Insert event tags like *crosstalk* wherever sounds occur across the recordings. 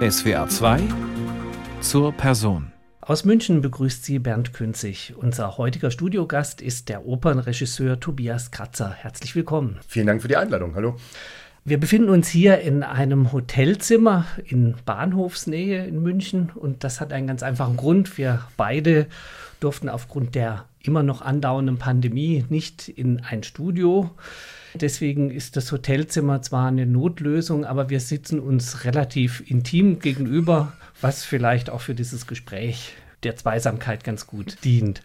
SWA 2 zur Person. Aus München begrüßt Sie Bernd Künzig. Unser heutiger Studiogast ist der Opernregisseur Tobias Kratzer. Herzlich willkommen. Vielen Dank für die Einladung. Hallo. Wir befinden uns hier in einem Hotelzimmer in Bahnhofsnähe in München und das hat einen ganz einfachen Grund. Wir beide durften aufgrund der immer noch andauernden Pandemie nicht in ein Studio. Deswegen ist das Hotelzimmer zwar eine Notlösung, aber wir sitzen uns relativ intim gegenüber, was vielleicht auch für dieses Gespräch der Zweisamkeit ganz gut dient.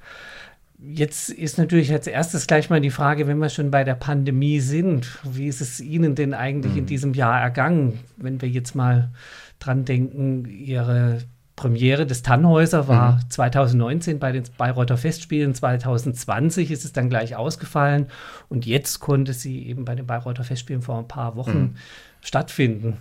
Jetzt ist natürlich als erstes gleich mal die Frage, wenn wir schon bei der Pandemie sind, wie ist es Ihnen denn eigentlich mhm. in diesem Jahr ergangen? Wenn wir jetzt mal dran denken, Ihre Premiere des Tannhäuser war mhm. 2019 bei den Bayreuther Festspielen. 2020 ist es dann gleich ausgefallen. Und jetzt konnte sie eben bei den Bayreuther Festspielen vor ein paar Wochen mhm stattfinden.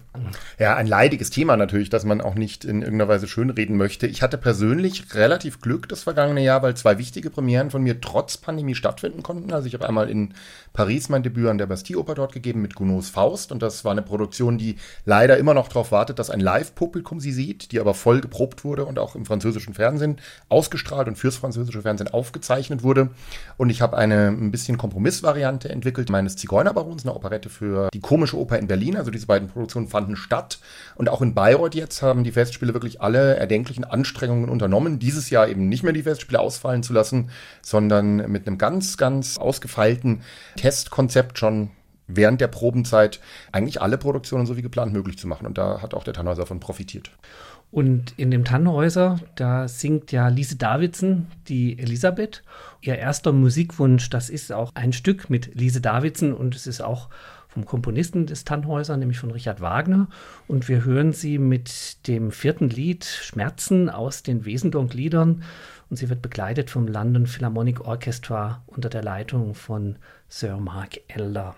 Ja, ein leidiges Thema natürlich, das man auch nicht in irgendeiner Weise schönreden möchte. Ich hatte persönlich relativ Glück das vergangene Jahr, weil zwei wichtige Premieren von mir trotz Pandemie stattfinden konnten. Also ich habe einmal in Paris mein Debüt an der Bastille-Oper dort gegeben mit Gounods Faust und das war eine Produktion, die leider immer noch darauf wartet, dass ein Live-Publikum sie sieht, die aber voll geprobt wurde und auch im französischen Fernsehen ausgestrahlt und fürs französische Fernsehen aufgezeichnet wurde. Und ich habe eine ein bisschen Kompromissvariante entwickelt meines Zigeunerbarons, eine Operette für die komische Oper in Berlin, also also diese beiden Produktionen fanden statt. Und auch in Bayreuth jetzt haben die Festspiele wirklich alle erdenklichen Anstrengungen unternommen, dieses Jahr eben nicht mehr die Festspiele ausfallen zu lassen, sondern mit einem ganz, ganz ausgefeilten Testkonzept schon während der Probenzeit eigentlich alle Produktionen so wie geplant möglich zu machen. Und da hat auch der Tannhäuser davon profitiert. Und in dem Tannhäuser, da singt ja Lise Davidson die Elisabeth. Ihr erster Musikwunsch, das ist auch ein Stück mit Lise Davidson und es ist auch vom Komponisten des Tannhäuser, nämlich von Richard Wagner. Und wir hören sie mit dem vierten Lied Schmerzen aus den Wesendonck-Liedern. Und sie wird begleitet vom London Philharmonic Orchestra unter der Leitung von Sir Mark Elder.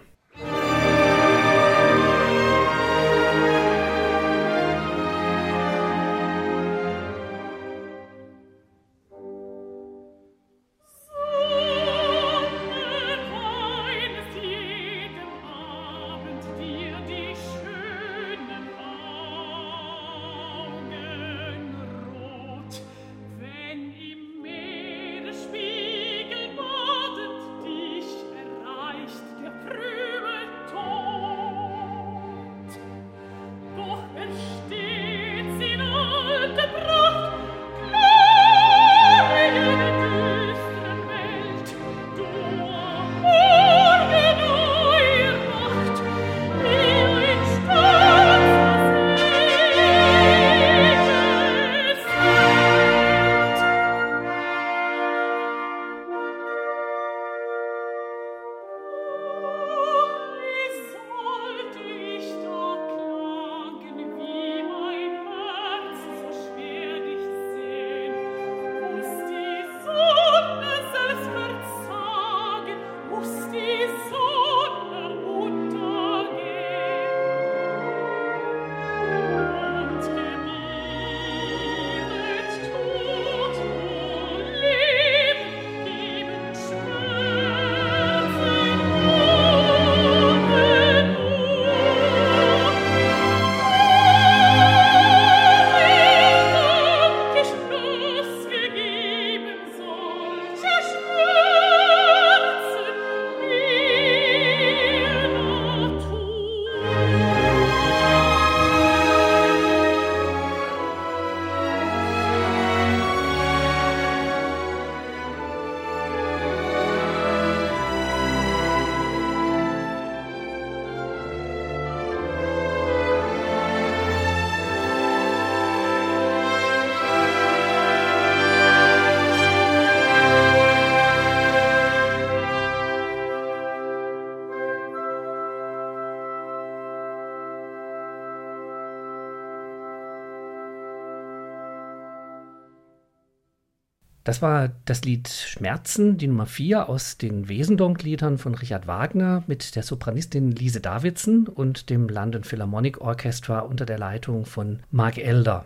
Das war das Lied Schmerzen, die Nummer 4 aus den Wesendonck-Liedern von Richard Wagner mit der Sopranistin Lise Davidson und dem London Philharmonic Orchestra unter der Leitung von Mark Elder.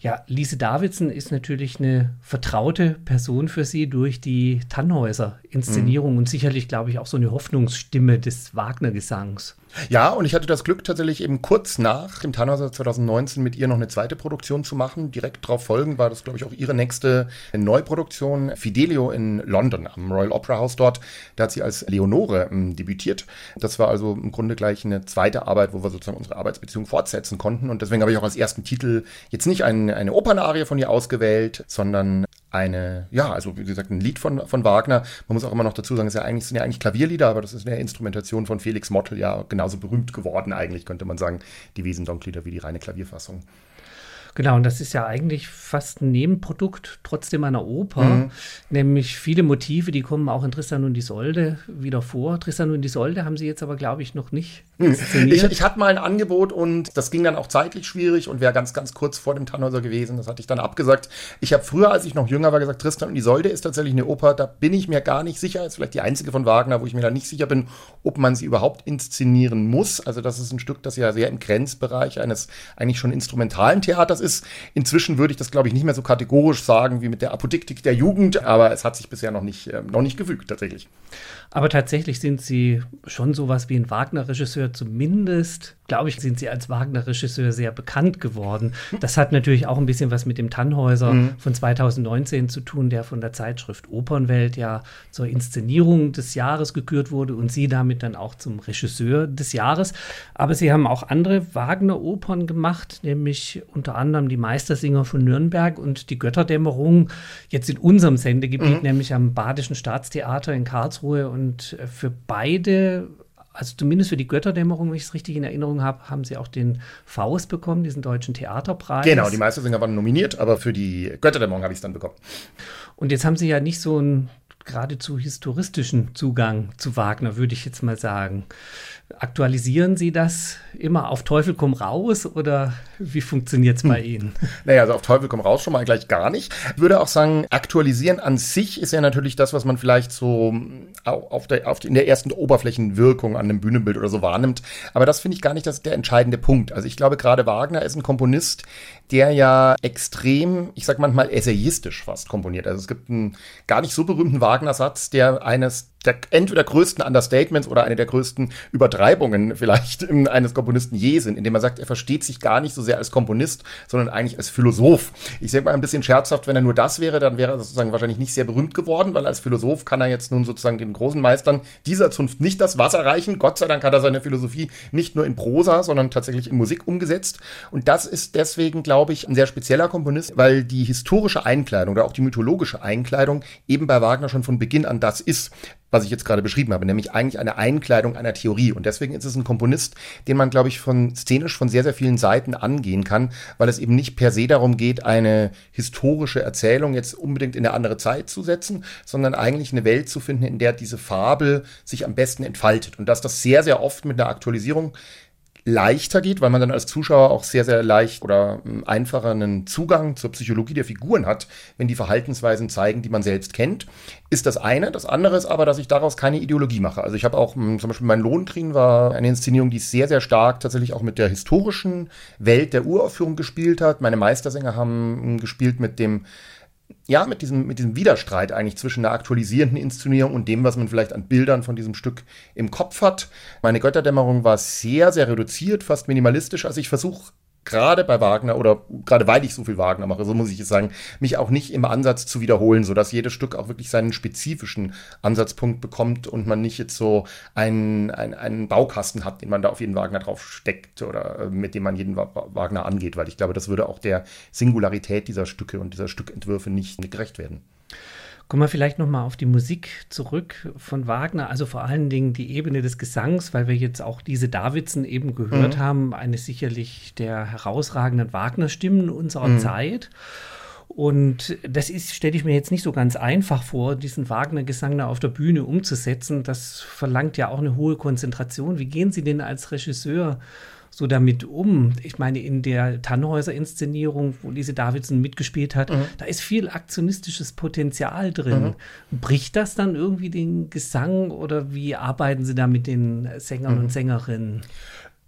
Ja, Lise Davidson ist natürlich eine vertraute Person für Sie durch die Tannhäuser-Inszenierung mhm. und sicherlich, glaube ich, auch so eine Hoffnungsstimme des Wagner-Gesangs. Ja, und ich hatte das Glück, tatsächlich eben kurz nach dem Tannhäuser 2019 mit ihr noch eine zweite Produktion zu machen. Direkt darauf folgend war das, glaube ich, auch ihre nächste Neuproduktion, Fidelio in London, am Royal Opera House dort. Da hat sie als Leonore ähm, debütiert. Das war also im Grunde gleich eine zweite Arbeit, wo wir sozusagen unsere Arbeitsbeziehung fortsetzen konnten. Und deswegen habe ich auch als ersten Titel jetzt nicht ein, eine Opernarie von ihr ausgewählt, sondern eine, ja, also wie gesagt, ein Lied von, von Wagner. Man muss auch immer noch dazu sagen, es, ja eigentlich, sind ja eigentlich Klavierlieder, aber das ist eine Instrumentation von Felix Mottl ja genauso berühmt geworden, eigentlich, könnte man sagen, die Wiesendonklieder wie die reine Klavierfassung. Genau, und das ist ja eigentlich fast ein Nebenprodukt trotzdem einer Oper. Mhm. Nämlich viele Motive, die kommen auch in Tristan und Isolde wieder vor. Tristan und Isolde haben sie jetzt aber, glaube ich, noch nicht hm. Ich, ich, hatte mal ein Angebot und das ging dann auch zeitlich schwierig und wäre ganz, ganz kurz vor dem Tannhäuser gewesen. Das hatte ich dann abgesagt. Ich habe früher, als ich noch jünger war, gesagt, Tristan und Isolde ist tatsächlich eine Oper. Da bin ich mir gar nicht sicher. Ist vielleicht die einzige von Wagner, wo ich mir da nicht sicher bin, ob man sie überhaupt inszenieren muss. Also das ist ein Stück, das ja sehr im Grenzbereich eines eigentlich schon instrumentalen Theaters ist. Inzwischen würde ich das, glaube ich, nicht mehr so kategorisch sagen wie mit der Apodiktik der Jugend, aber es hat sich bisher noch nicht, äh, noch nicht gefügt tatsächlich. Aber tatsächlich sind sie schon sowas wie ein Wagner-Regisseur zumindest glaube ich, sind sie als Wagner-Regisseur sehr bekannt geworden. Das hat natürlich auch ein bisschen was mit dem Tannhäuser mhm. von 2019 zu tun, der von der Zeitschrift Opernwelt ja zur Inszenierung des Jahres gekürt wurde und sie damit dann auch zum Regisseur des Jahres. Aber sie haben auch andere Wagner-Opern gemacht, nämlich unter anderem die Meistersinger von Nürnberg und die Götterdämmerung, jetzt in unserem Sendegebiet, mhm. nämlich am Badischen Staatstheater in Karlsruhe. Und für beide also zumindest für die Götterdämmerung, wenn ich es richtig in Erinnerung habe, haben sie auch den Faust bekommen, diesen deutschen Theaterpreis. Genau, die Meistersinger waren nominiert, aber für die Götterdämmerung habe ich es dann bekommen. Und jetzt haben sie ja nicht so einen geradezu historistischen Zugang zu Wagner, würde ich jetzt mal sagen. Aktualisieren Sie das immer auf Teufel komm raus oder wie funktioniert es bei hm. Ihnen? *laughs* Naja, also auf Teufel komm raus schon mal gleich gar nicht. Ich würde auch sagen, aktualisieren an sich ist ja natürlich das, was man vielleicht so auf der, auf, in der ersten Oberflächenwirkung an einem Bühnenbild oder so wahrnimmt. Aber das finde ich gar nicht das der entscheidende Punkt. Also ich glaube, gerade Wagner ist ein Komponist, der ja extrem, ich sag manchmal essayistisch fast komponiert. Also es gibt einen gar nicht so berühmten Wagner-Satz, der eines der entweder größten Understatements oder eine der größten Übertreibungen vielleicht eines Komponisten je sind, indem er sagt, er versteht sich gar nicht so sehr als Komponist, sondern eigentlich als Philosoph. Ich sage mal ein bisschen scherzhaft, wenn er nur das wäre, dann wäre er sozusagen wahrscheinlich nicht sehr berühmt geworden, weil als Philosoph kann er jetzt nun sozusagen den großen Meistern dieser Zunft nicht das Wasser reichen. Gott sei Dank hat er seine Philosophie nicht nur in Prosa, sondern tatsächlich in Musik umgesetzt. Und das ist deswegen, glaube glaube ich, ein sehr spezieller Komponist, weil die historische Einkleidung oder auch die mythologische Einkleidung eben bei Wagner schon von Beginn an das ist, was ich jetzt gerade beschrieben habe, nämlich eigentlich eine Einkleidung einer Theorie. Und deswegen ist es ein Komponist, den man, glaube ich, von szenisch von sehr, sehr vielen Seiten angehen kann, weil es eben nicht per se darum geht, eine historische Erzählung jetzt unbedingt in eine andere Zeit zu setzen, sondern eigentlich eine Welt zu finden, in der diese Fabel sich am besten entfaltet. Und dass das sehr, sehr oft mit einer Aktualisierung leichter geht, weil man dann als Zuschauer auch sehr, sehr leicht oder hm, einfacher einen Zugang zur Psychologie der Figuren hat, wenn die Verhaltensweisen zeigen, die man selbst kennt, ist das eine. Das andere ist aber, dass ich daraus keine Ideologie mache. Also ich habe auch hm, zum Beispiel mein Lohntrin war eine Inszenierung, die sehr, sehr stark tatsächlich auch mit der historischen Welt der Uraufführung gespielt hat. Meine Meistersänger haben hm, gespielt mit dem ja, mit diesem, mit diesem Widerstreit eigentlich zwischen der aktualisierenden Inszenierung und dem, was man vielleicht an Bildern von diesem Stück im Kopf hat. Meine Götterdämmerung war sehr, sehr reduziert, fast minimalistisch. Also ich versuche gerade bei Wagner oder gerade weil ich so viel Wagner mache, so muss ich es sagen, mich auch nicht im Ansatz zu wiederholen, sodass jedes Stück auch wirklich seinen spezifischen Ansatzpunkt bekommt und man nicht jetzt so einen, einen, einen Baukasten hat, den man da auf jeden Wagner drauf steckt oder äh, mit dem man jeden Wagner angeht, weil ich glaube, das würde auch der Singularität dieser Stücke und dieser Stückentwürfe nicht gerecht werden. Kommen wir vielleicht nochmal auf die Musik zurück von Wagner, also vor allen Dingen die Ebene des Gesangs, weil wir jetzt auch diese Davidson eben gehört mhm. haben, eine sicherlich der herausragenden Wagner-Stimmen unserer mhm. Zeit. Und das ist, stelle ich mir jetzt nicht so ganz einfach vor, diesen Wagner-Gesang da auf der Bühne umzusetzen. Das verlangt ja auch eine hohe Konzentration. Wie gehen Sie denn als Regisseur so damit um? Ich meine, in der Tannhäuser-Inszenierung, wo Lise Davidson mitgespielt hat, mhm. da ist viel aktionistisches Potenzial drin. Mhm. Bricht das dann irgendwie den Gesang oder wie arbeiten Sie da mit den Sängern mhm. und Sängerinnen?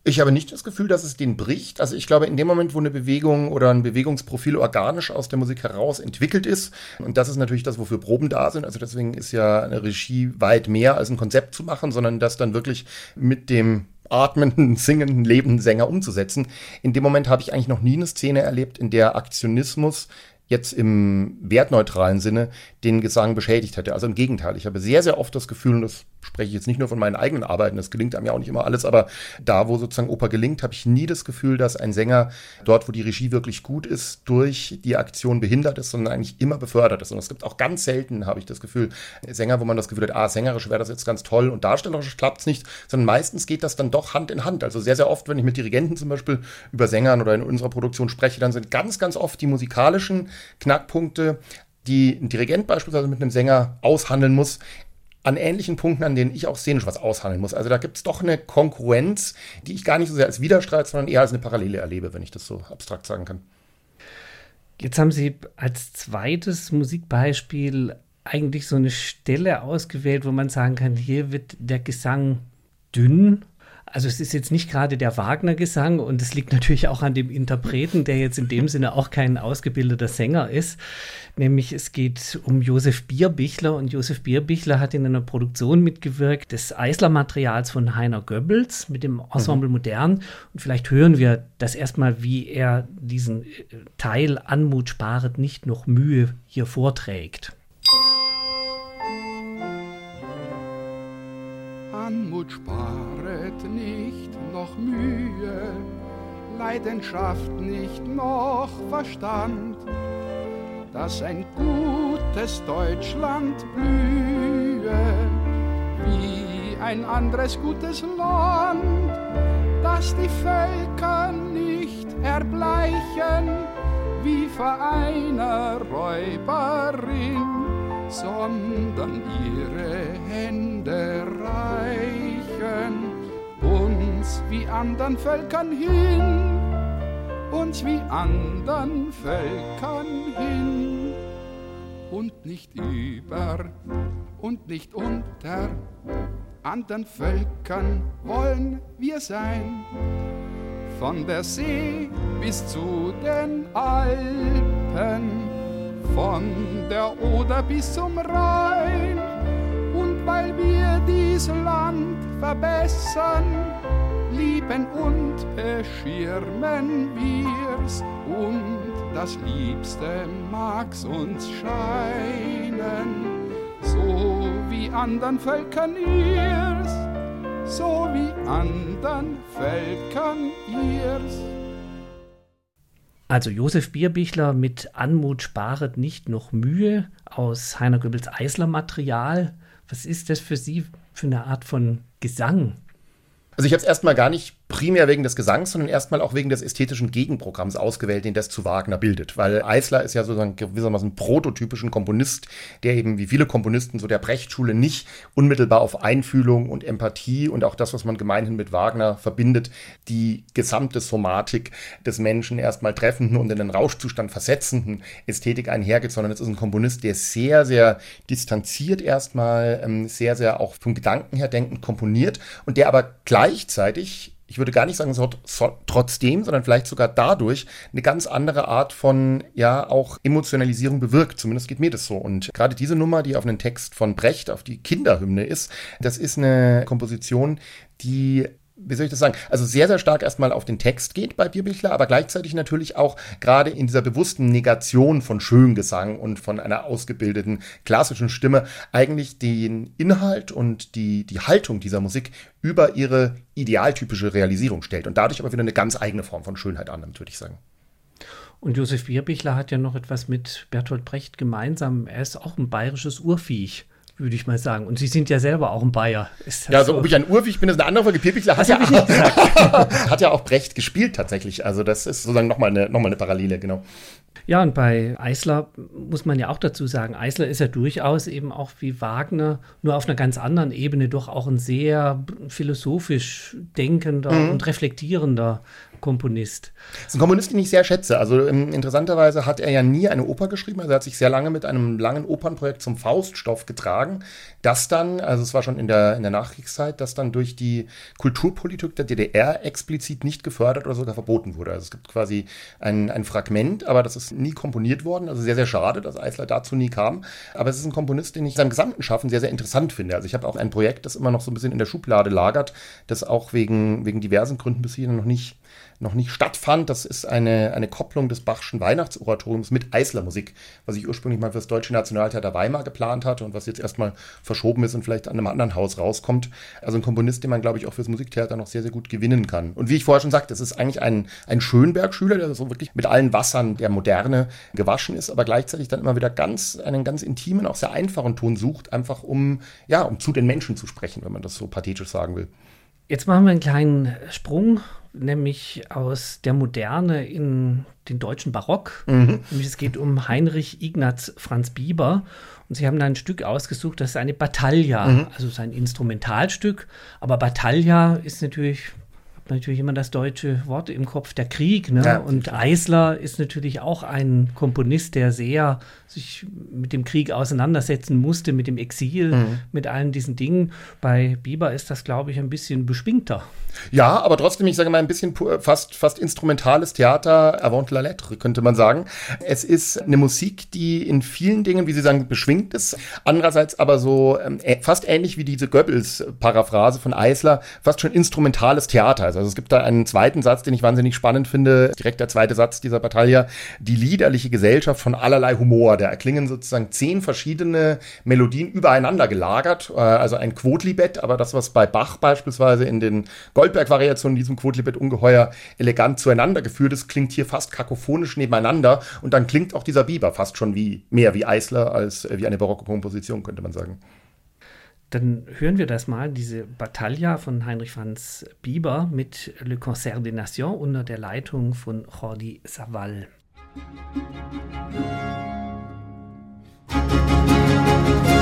Ich habe nicht das Gefühl, dass es den bricht. Also ich glaube, in dem Moment, wo eine Bewegung oder ein Bewegungsprofil organisch aus der Musik heraus entwickelt ist, und das ist natürlich das, wofür Proben da sind, also deswegen ist ja eine Regie weit mehr als ein Konzept zu machen, sondern das dann wirklich mit dem atmenden, *laughs* singenden, lebenden Sänger umzusetzen. In dem Moment habe ich eigentlich noch nie eine Szene erlebt, in der Aktionismus jetzt im wertneutralen Sinne den Gesang beschädigt hätte. Also im Gegenteil, ich habe sehr, sehr oft das Gefühl, und das spreche ich jetzt nicht nur von meinen eigenen Arbeiten, das gelingt einem ja auch nicht immer alles, aber da, wo sozusagen Oper gelingt, habe ich nie das Gefühl, dass ein Sänger dort, wo die Regie wirklich gut ist, durch die Aktion behindert ist, sondern eigentlich immer befördert ist. Und es gibt auch ganz selten, habe ich das Gefühl, Sänger, wo man das Gefühl hat, ah, sängerisch wäre das jetzt ganz toll und darstellerisch klappt es nicht, sondern meistens geht das dann doch Hand in Hand. Also sehr, sehr oft, wenn ich mit Dirigenten zum Beispiel über Sängern oder in unserer Produktion spreche, dann sind ganz, ganz oft die musikalischen Knackpunkte die ein Dirigent beispielsweise mit einem Sänger aushandeln muss, an ähnlichen Punkten, an denen ich auch szenisch was aushandeln muss. Also da gibt es doch eine Konkurrenz, die ich gar nicht so sehr als Widerstreit, sondern eher als eine Parallele erlebe, wenn ich das so abstrakt sagen kann. Jetzt haben Sie als zweites Musikbeispiel eigentlich so eine Stelle ausgewählt, wo man sagen kann, hier wird der Gesang dünn also es ist jetzt nicht gerade der Wagner-Gesang und es liegt natürlich auch an dem Interpreten, der jetzt in dem *laughs* Sinne auch kein ausgebildeter Sänger ist. Nämlich es geht um Josef Bierbichler und Josef Bierbichler hat in einer Produktion mitgewirkt des Eisler-Materials von Heiner Goebbels mit dem Ensemble mhm. Modern. Und vielleicht hören wir das erstmal, wie er diesen äh, Teil Anmut sparet nicht noch Mühe hier vorträgt. Anmut sparet nicht noch Mühe, Leidenschaft nicht noch Verstand, dass ein gutes Deutschland blühe, wie ein anderes gutes Land, dass die Völker nicht erbleichen, wie vor einer Räuberin sondern ihre Hände reichen uns wie anderen Völkern hin, uns wie anderen Völkern hin und nicht über und nicht unter anderen Völkern wollen wir sein. Von der See bis zu den Alpen von der Oder bis zum Rhein. Und weil wir dies Land verbessern, lieben und beschirmen wir's. Und das Liebste mag's uns scheinen, so wie andern Völkern ihr's, so wie andern Völkern ihr's. Also Josef Bierbichler mit Anmut sparet nicht noch Mühe aus Heiner Goebbels Eisler Material. Was ist das für Sie für eine Art von Gesang? Also ich habe es erstmal gar nicht primär wegen des Gesangs, sondern erstmal auch wegen des ästhetischen Gegenprogramms ausgewählt, den das zu Wagner bildet. Weil Eisler ist ja sozusagen gewissermaßen prototypischen Komponist, der eben wie viele Komponisten so der Brechtschule nicht unmittelbar auf Einfühlung und Empathie und auch das, was man gemeinhin mit Wagner verbindet, die gesamte Somatik des Menschen erstmal treffenden und in den Rauschzustand versetzenden Ästhetik einhergeht, sondern es ist ein Komponist, der sehr, sehr distanziert erstmal, ähm, sehr, sehr auch vom Gedanken her denkend komponiert und der aber gleichzeitig ich würde gar nicht sagen, so, so, trotzdem, sondern vielleicht sogar dadurch eine ganz andere Art von, ja, auch Emotionalisierung bewirkt. Zumindest geht mir das so. Und gerade diese Nummer, die auf einen Text von Brecht, auf die Kinderhymne ist, das ist eine Komposition, die wie soll ich das sagen, also sehr, sehr stark erstmal auf den Text geht bei Bierbichler, aber gleichzeitig natürlich auch gerade in dieser bewussten Negation von Schöngesang und von einer ausgebildeten klassischen Stimme eigentlich den Inhalt und die, die Haltung dieser Musik über ihre idealtypische Realisierung stellt und dadurch aber wieder eine ganz eigene Form von Schönheit annimmt, würde ich sagen. Und Josef Bierbichler hat ja noch etwas mit Bertolt Brecht gemeinsam. Er ist auch ein bayerisches Urviech würde ich mal sagen. Und Sie sind ja selber auch ein Bayer. ja, also so? ob ich ein Urwig bin, ist eine andere Frage. Pirpichler hat, ja, *laughs* hat ja auch Brecht gespielt tatsächlich. Also das ist sozusagen nochmal eine, noch eine Parallele, genau. Ja, und bei Eisler muss man ja auch dazu sagen, Eisler ist ja durchaus eben auch wie Wagner, nur auf einer ganz anderen Ebene doch auch ein sehr philosophisch denkender mhm. und reflektierender Komponist. Das ist ein Komponist, den ich sehr schätze. Also ähm, interessanterweise hat er ja nie eine Oper geschrieben. Also er hat sich sehr lange mit einem langen Opernprojekt zum Fauststoff getragen. Das dann, also es war schon in der, in der Nachkriegszeit, das dann durch die Kulturpolitik der DDR explizit nicht gefördert oder sogar verboten wurde. Also es gibt quasi ein, ein Fragment, aber das ist nie komponiert worden. Also sehr, sehr schade, dass Eisler dazu nie kam. Aber es ist ein Komponist, den ich seinem gesamten Schaffen sehr, sehr interessant finde. Also ich habe auch ein Projekt, das immer noch so ein bisschen in der Schublade lagert, das auch wegen, wegen diversen Gründen bis hierhin noch nicht noch nicht stattfand. Das ist eine, eine Kopplung des Bachschen Weihnachtsoratoriums mit Eislermusik, was ich ursprünglich mal für das Deutsche Nationaltheater Weimar geplant hatte und was jetzt erstmal verschoben ist und vielleicht an einem anderen Haus rauskommt. Also ein Komponist, den man, glaube ich, auch fürs Musiktheater noch sehr, sehr gut gewinnen kann. Und wie ich vorher schon sagte, es ist eigentlich ein, ein Schönberg-Schüler, der so wirklich mit allen Wassern der Moderne gewaschen ist, aber gleichzeitig dann immer wieder ganz, einen ganz intimen, auch sehr einfachen Ton sucht, einfach um, ja, um zu den Menschen zu sprechen, wenn man das so pathetisch sagen will. Jetzt machen wir einen kleinen Sprung nämlich aus der Moderne in den deutschen Barock. Mhm. Nämlich es geht um Heinrich Ignaz Franz Bieber. Und sie haben da ein Stück ausgesucht, das ist eine Battaglia, mhm. also sein Instrumentalstück. Aber Battaglia ist natürlich natürlich immer das deutsche Wort im Kopf, der Krieg. Ne? Ja, und Eisler ist natürlich auch ein Komponist, der sehr sich mit dem Krieg auseinandersetzen musste, mit dem Exil, mhm. mit allen diesen Dingen. Bei Bieber ist das, glaube ich, ein bisschen beschwingter. Ja, aber trotzdem, ich sage mal, ein bisschen fast, fast instrumentales Theater avant la lettre, könnte man sagen. Es ist eine Musik, die in vielen Dingen, wie Sie sagen, beschwingt ist. Andererseits aber so ähm, fast ähnlich wie diese Goebbels-Paraphrase von Eisler, fast schon instrumentales Theater. Also es gibt da einen zweiten Satz, den ich wahnsinnig spannend finde. Direkt der zweite Satz dieser Bataille. Die liederliche Gesellschaft von allerlei Humor. Da erklingen sozusagen zehn verschiedene Melodien übereinander gelagert. Äh, also ein Quodlibet, aber das, was bei Bach beispielsweise in den Goldberg-Variationen in diesem Quodlibet ungeheuer elegant zueinander geführt ist, klingt hier fast kakophonisch nebeneinander. Und dann klingt auch dieser Biber fast schon wie mehr wie Eisler als äh, wie eine barocke Komposition, könnte man sagen. Dann hören wir das mal, diese Battaglia von Heinrich Franz Bieber mit Le Concert des Nations unter der Leitung von Jordi Savall. Música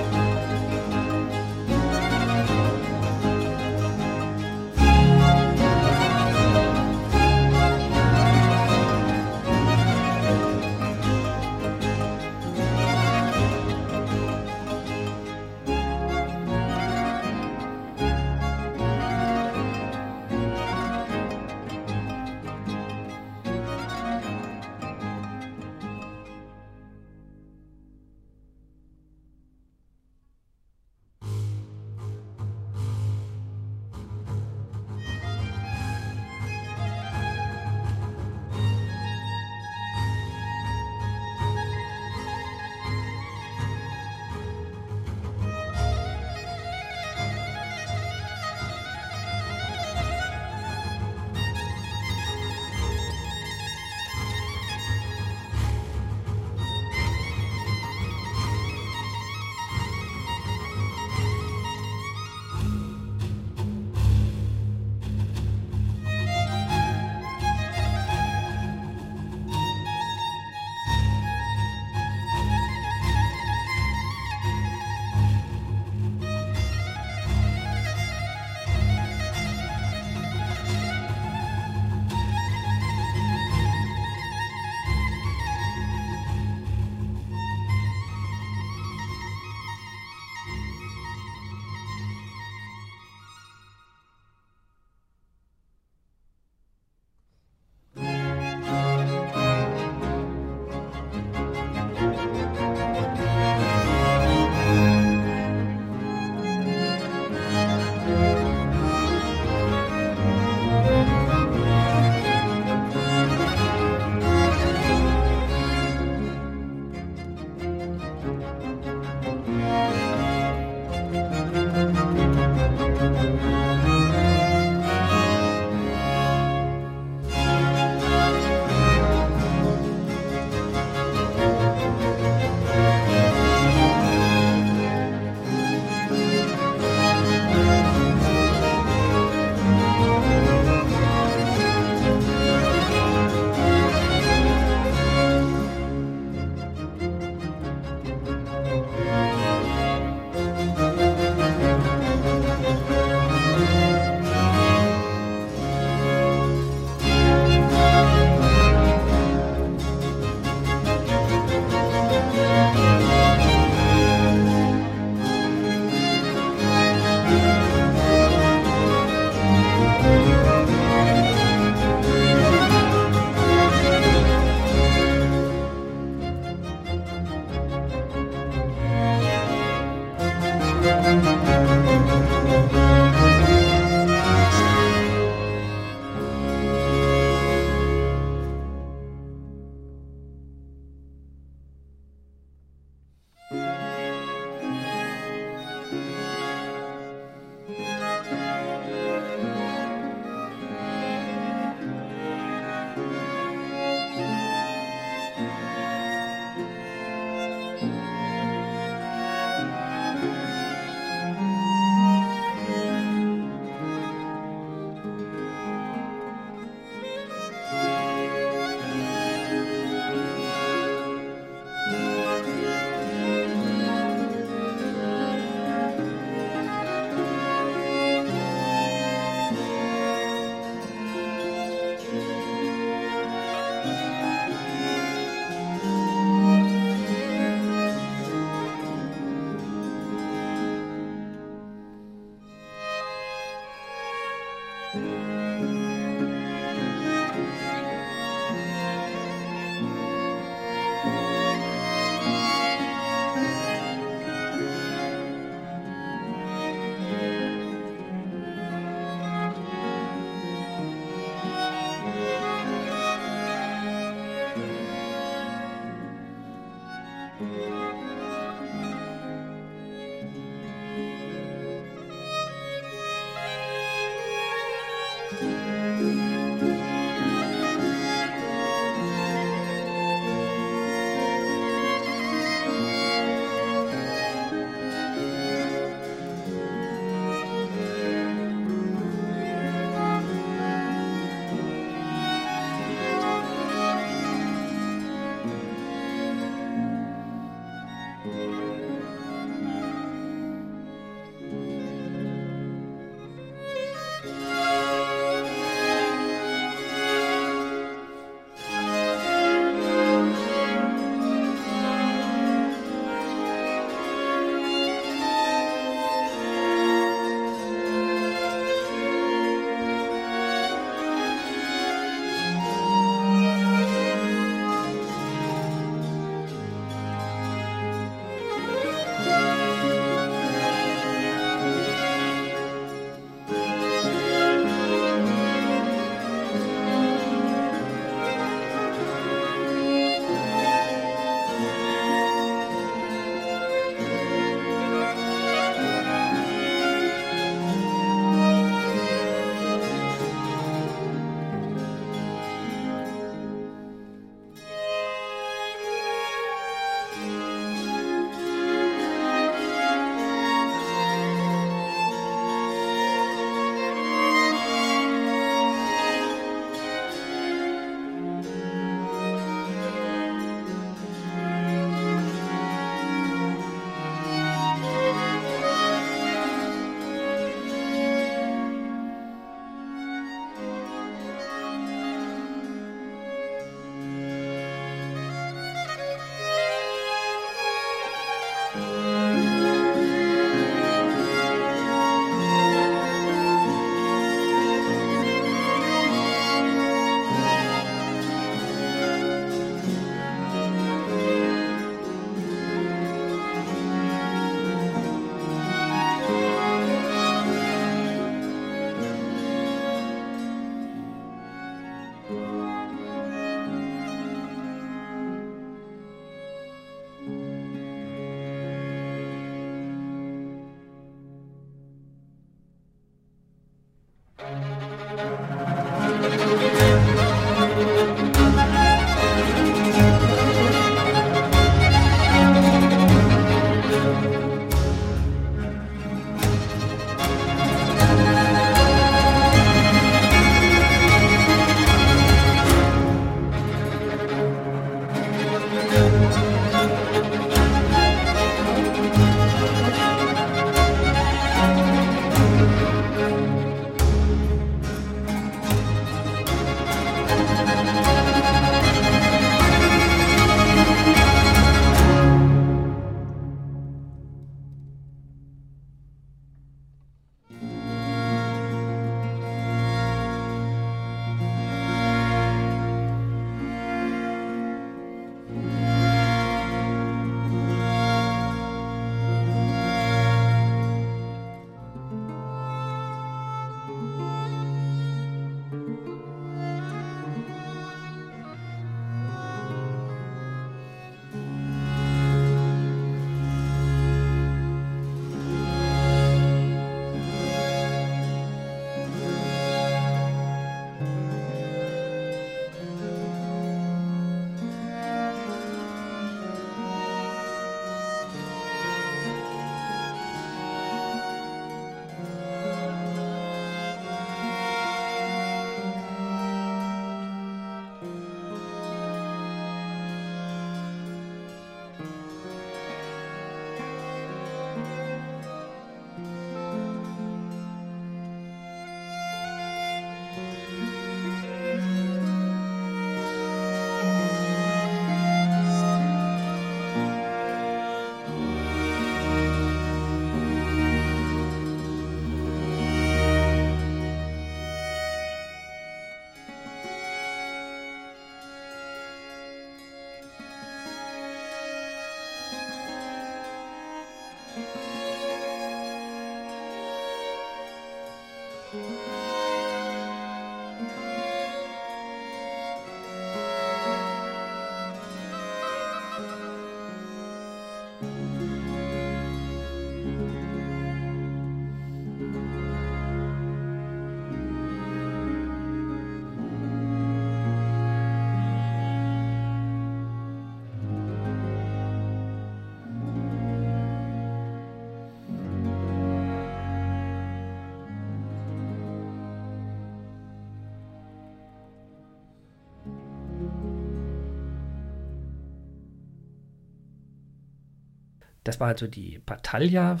Das war also die Battaglia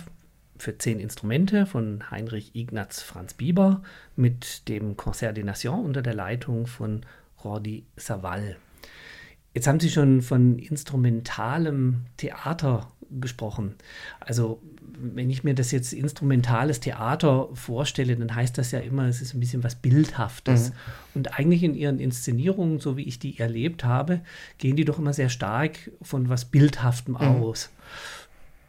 für zehn Instrumente von Heinrich Ignaz Franz Bieber mit dem Concert des Nations unter der Leitung von Rordi Savall. Jetzt haben Sie schon von instrumentalem Theater gesprochen. Also wenn ich mir das jetzt instrumentales Theater vorstelle, dann heißt das ja immer, es ist ein bisschen was Bildhaftes. Mhm. Und eigentlich in ihren Inszenierungen, so wie ich die erlebt habe, gehen die doch immer sehr stark von was Bildhaftem mhm. aus.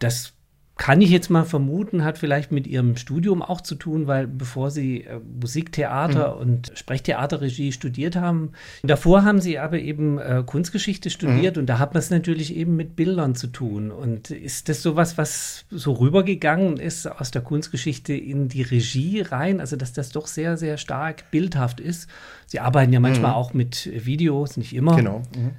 Das kann ich jetzt mal vermuten, hat vielleicht mit ihrem Studium auch zu tun, weil bevor sie äh, Musiktheater mhm. und Sprechtheaterregie studiert haben, davor haben sie aber eben äh, Kunstgeschichte studiert mhm. und da hat man es natürlich eben mit Bildern zu tun. Und ist das sowas, was so rübergegangen ist aus der Kunstgeschichte in die Regie rein, also dass das doch sehr, sehr stark bildhaft ist? Sie arbeiten ja manchmal mhm. auch mit Videos, nicht immer. Genau. Mhm.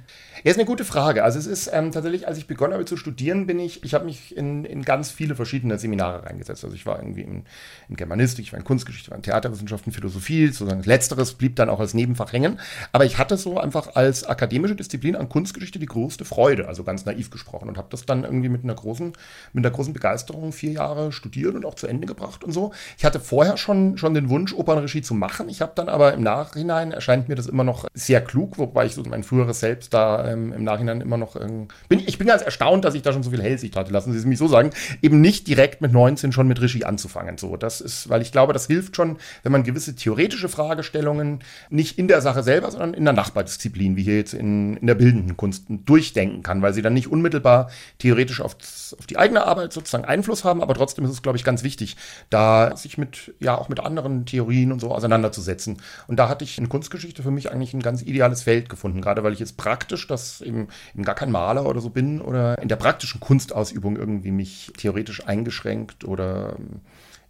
Ja, ist eine gute Frage. Also es ist ähm, tatsächlich, als ich begonnen habe zu studieren, bin ich, ich habe mich in, in ganz viele verschiedene Seminare reingesetzt. Also ich war irgendwie in, in Germanistik, ich war in Kunstgeschichte, ich war in Theaterwissenschaften, Philosophie, sozusagen letzteres blieb dann auch als Nebenfach hängen. Aber ich hatte so einfach als akademische Disziplin an Kunstgeschichte die größte Freude, also ganz naiv gesprochen und habe das dann irgendwie mit einer großen, mit einer großen Begeisterung vier Jahre studiert und auch zu Ende gebracht und so. Ich hatte vorher schon, schon den Wunsch, Opernregie zu machen. Ich habe dann aber im Nachhinein erscheint mir das immer noch sehr klug, wobei ich so mein früheres Selbst da ähm, im Nachhinein immer noch ähm, bin. Ich bin ganz erstaunt, dass ich da schon so viel Hellsicht hatte. Lassen Sie es mich so sagen. Eben nicht direkt mit 19 schon mit Regie anzufangen. So, das ist, weil ich glaube, das hilft schon, wenn man gewisse theoretische Fragestellungen nicht in der Sache selber, sondern in der Nachbardisziplin, wie hier jetzt in, in der bildenden Kunst, durchdenken kann, weil sie dann nicht unmittelbar theoretisch auf, auf die eigene Arbeit sozusagen Einfluss haben, aber trotzdem ist es, glaube ich, ganz wichtig, da sich mit, ja, auch mit anderen Theorien und so auseinanderzusetzen. Und da hatte ich in Kunstgeschichte für mich eigentlich ein ganz ideales Feld gefunden, gerade weil ich jetzt praktisch das eben, eben gar kein Maler oder so bin oder in der praktischen Kunstausübung irgendwie mich theoretisch eingeschränkt oder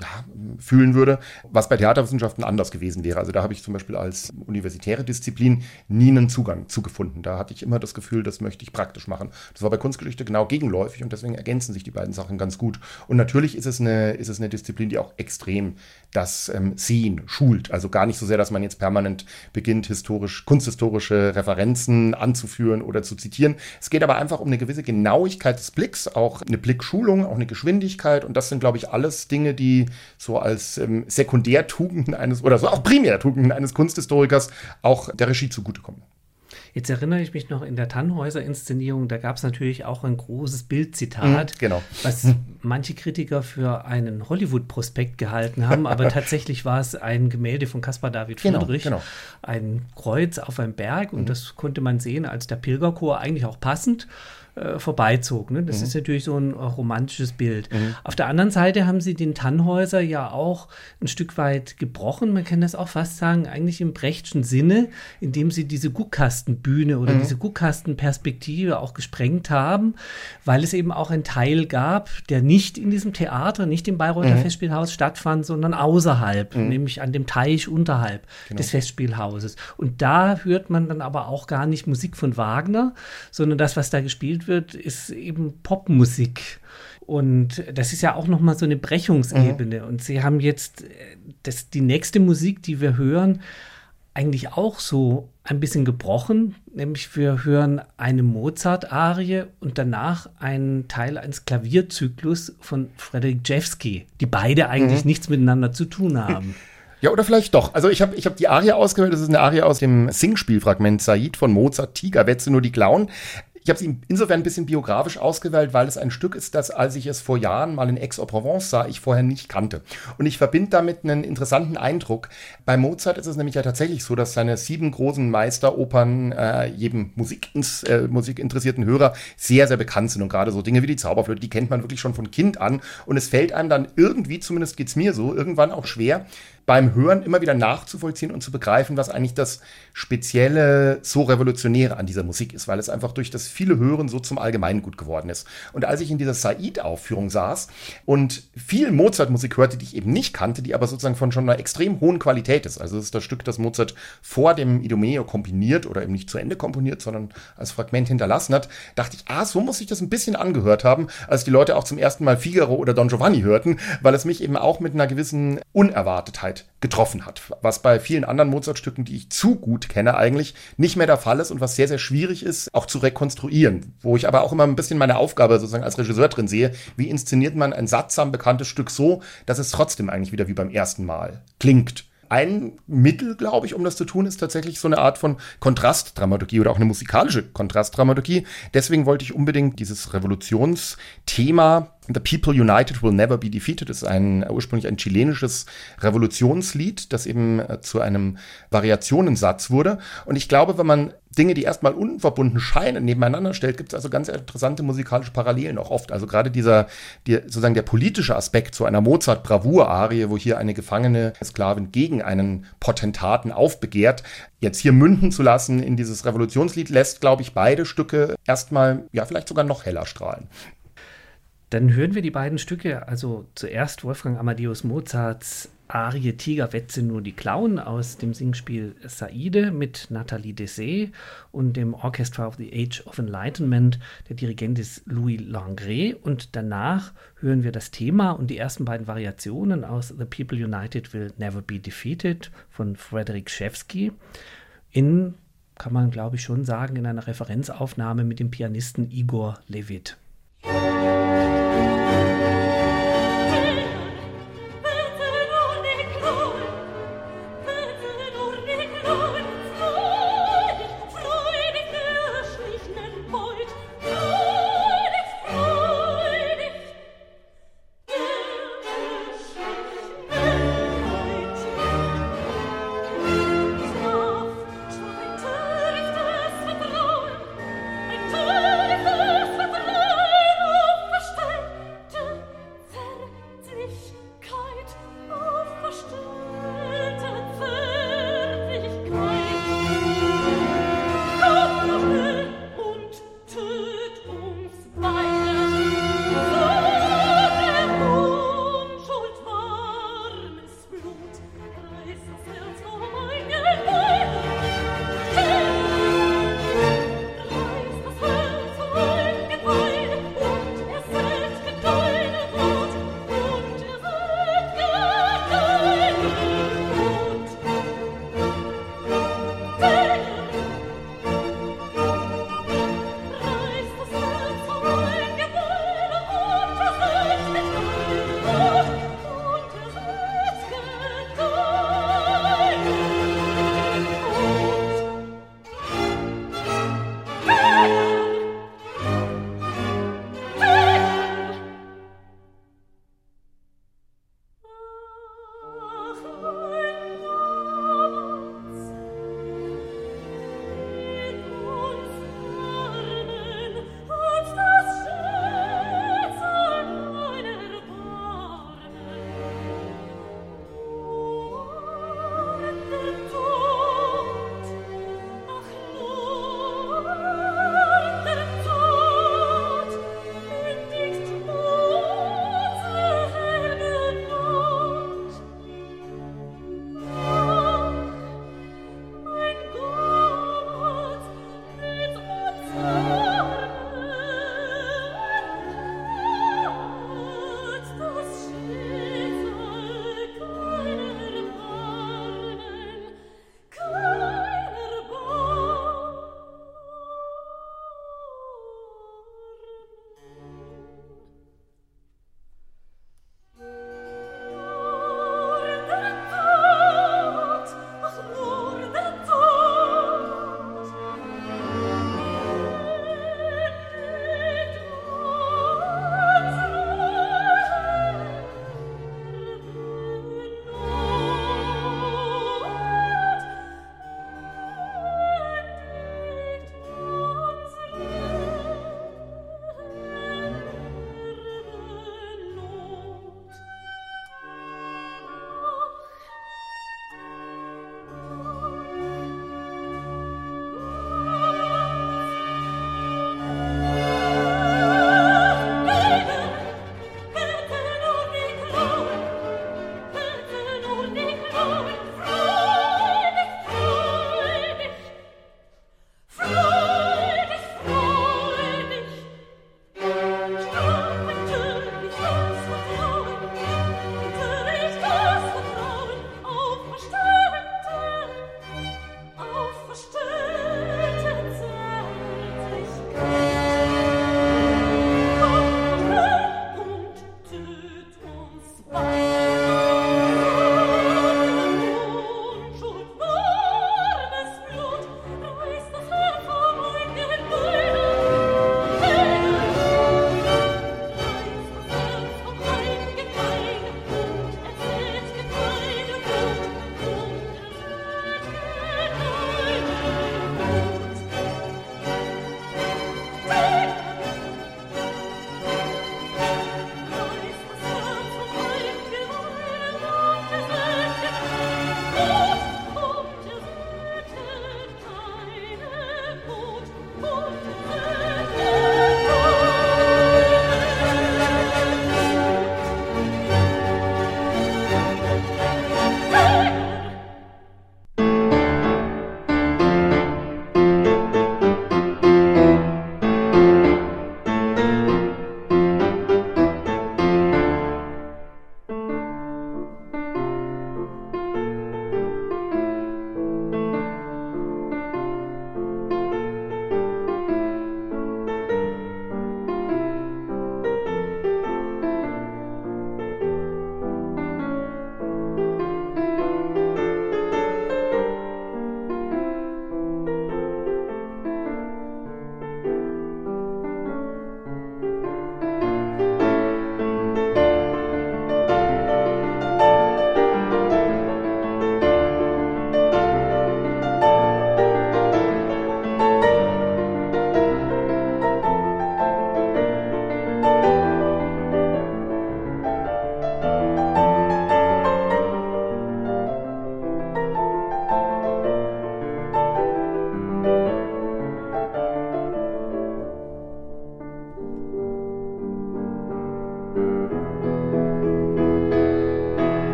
ja, fühlen würde, was bei Theaterwissenschaften anders gewesen wäre. Also da habe ich zum Beispiel als universitäre Disziplin nie einen Zugang zugefunden. Da hatte ich immer das Gefühl, das möchte ich praktisch machen. Das war bei Kunstgeschichte genau gegenläufig und deswegen ergänzen sich die beiden Sachen ganz gut. Und natürlich ist es eine, ist es eine Disziplin, die auch extrem das ähm, Sehen schult. Also gar nicht so sehr, dass man jetzt permanent beginnt, historisch, kunsthistorische Referenzen anzuführen oder zu zitieren. Es geht aber einfach um eine gewisse Genauigkeit des Blicks, auch eine Blickschulung, auch eine Geschwindigkeit und das sind, glaube ich, alles Dinge, die so als ähm, Sekundärtugenden eines oder so auch Primärtugenden eines Kunsthistorikers auch der Regie zugutekommen. Jetzt erinnere ich mich noch in der Tannhäuser-Inszenierung, da gab es natürlich auch ein großes Bildzitat, mhm, genau. was manche Kritiker für einen Hollywood-Prospekt gehalten haben, aber *laughs* tatsächlich war es ein Gemälde von Caspar David genau, Friedrich, genau, genau. ein Kreuz auf einem Berg und mhm. das konnte man sehen als der Pilgerchor eigentlich auch passend äh, vorbeizog. Ne? Das mhm. ist natürlich so ein äh, romantisches Bild. Mhm. Auf der anderen Seite haben sie den Tannhäuser ja auch ein Stück weit gebrochen. Man kann das auch fast sagen, eigentlich im Brechtschen Sinne, indem sie diese Guckkastenbühne oder mhm. diese Guckkastenperspektive auch gesprengt haben, weil es eben auch einen Teil gab, der nicht in diesem Theater, nicht im Bayreuther mhm. Festspielhaus stattfand, sondern außerhalb, mhm. nämlich an dem Teich unterhalb genau. des Festspielhauses. Und da hört man dann aber auch gar nicht Musik von Wagner, sondern das, was da gespielt wird, ist eben Popmusik. Und das ist ja auch noch mal so eine Brechungsebene. Mhm. Und sie haben jetzt äh, das, die nächste Musik, die wir hören, eigentlich auch so ein bisschen gebrochen. Nämlich wir hören eine Mozart-Arie und danach einen Teil eines Klavierzyklus von Frederick Jewski, die beide eigentlich mhm. nichts miteinander zu tun *laughs* haben. Ja, oder vielleicht doch. Also ich habe ich hab die Arie ausgewählt. Das ist eine Arie aus dem Singspielfragment Said von Mozart, Tiger, Wetze nur die Klauen. Ich habe sie insofern ein bisschen biografisch ausgewählt, weil es ein Stück ist, das, als ich es vor Jahren mal in Aix-en-Provence sah, ich vorher nicht kannte. Und ich verbinde damit einen interessanten Eindruck. Bei Mozart ist es nämlich ja tatsächlich so, dass seine sieben großen Meisteropern äh, jedem Musik, äh, musikinteressierten Hörer sehr, sehr bekannt sind. Und gerade so Dinge wie die Zauberflöte, die kennt man wirklich schon von Kind an. Und es fällt einem dann irgendwie, zumindest geht's mir so, irgendwann auch schwer, beim Hören immer wieder nachzuvollziehen und zu begreifen, was eigentlich das Spezielle, so Revolutionäre an dieser Musik ist, weil es einfach durch das viele Hören so zum Allgemeingut geworden ist. Und als ich in dieser Said-Aufführung saß und viel Mozart-Musik hörte, die ich eben nicht kannte, die aber sozusagen von schon einer extrem hohen Qualität ist. Also es ist das Stück, das Mozart vor dem Idomeo komponiert oder eben nicht zu Ende komponiert, sondern als Fragment hinterlassen hat, dachte ich, ah, so muss ich das ein bisschen angehört haben, als die Leute auch zum ersten Mal Figaro oder Don Giovanni hörten, weil es mich eben auch mit einer gewissen Unerwartetheit Getroffen hat. Was bei vielen anderen Mozart-Stücken, die ich zu gut kenne, eigentlich nicht mehr der Fall ist und was sehr, sehr schwierig ist, auch zu rekonstruieren. Wo ich aber auch immer ein bisschen meine Aufgabe sozusagen als Regisseur drin sehe, wie inszeniert man ein sattsam bekanntes Stück so, dass es trotzdem eigentlich wieder wie beim ersten Mal klingt ein Mittel, glaube ich, um das zu tun, ist tatsächlich so eine Art von Kontrastdramaturgie oder auch eine musikalische Kontrastdramaturgie. Deswegen wollte ich unbedingt dieses Revolutionsthema The People United Will Never Be Defeated ist ein ursprünglich ein chilenisches Revolutionslied, das eben äh, zu einem Variationensatz wurde. Und ich glaube, wenn man Dinge, die erstmal unverbunden scheinen, nebeneinander stellt, gibt es also ganz interessante musikalische Parallelen auch oft. Also gerade dieser, die, sozusagen der politische Aspekt zu einer Mozart-Bravour-Arie, wo hier eine gefangene Sklavin gegen einen Potentaten aufbegehrt, jetzt hier münden zu lassen in dieses Revolutionslied, lässt, glaube ich, beide Stücke erstmal, ja, vielleicht sogar noch heller strahlen. Dann hören wir die beiden Stücke, also zuerst Wolfgang Amadeus Mozarts Arie Tiger wetze nur die Klauen aus dem Singspiel Saide mit Nathalie Dessay und dem Orchestra of the Age of Enlightenment. Der Dirigent ist Louis Langret und danach hören wir das Thema und die ersten beiden Variationen aus The People United Will Never Be Defeated von Frederick Schewski in, kann man glaube ich schon sagen, in einer Referenzaufnahme mit dem Pianisten Igor Levit.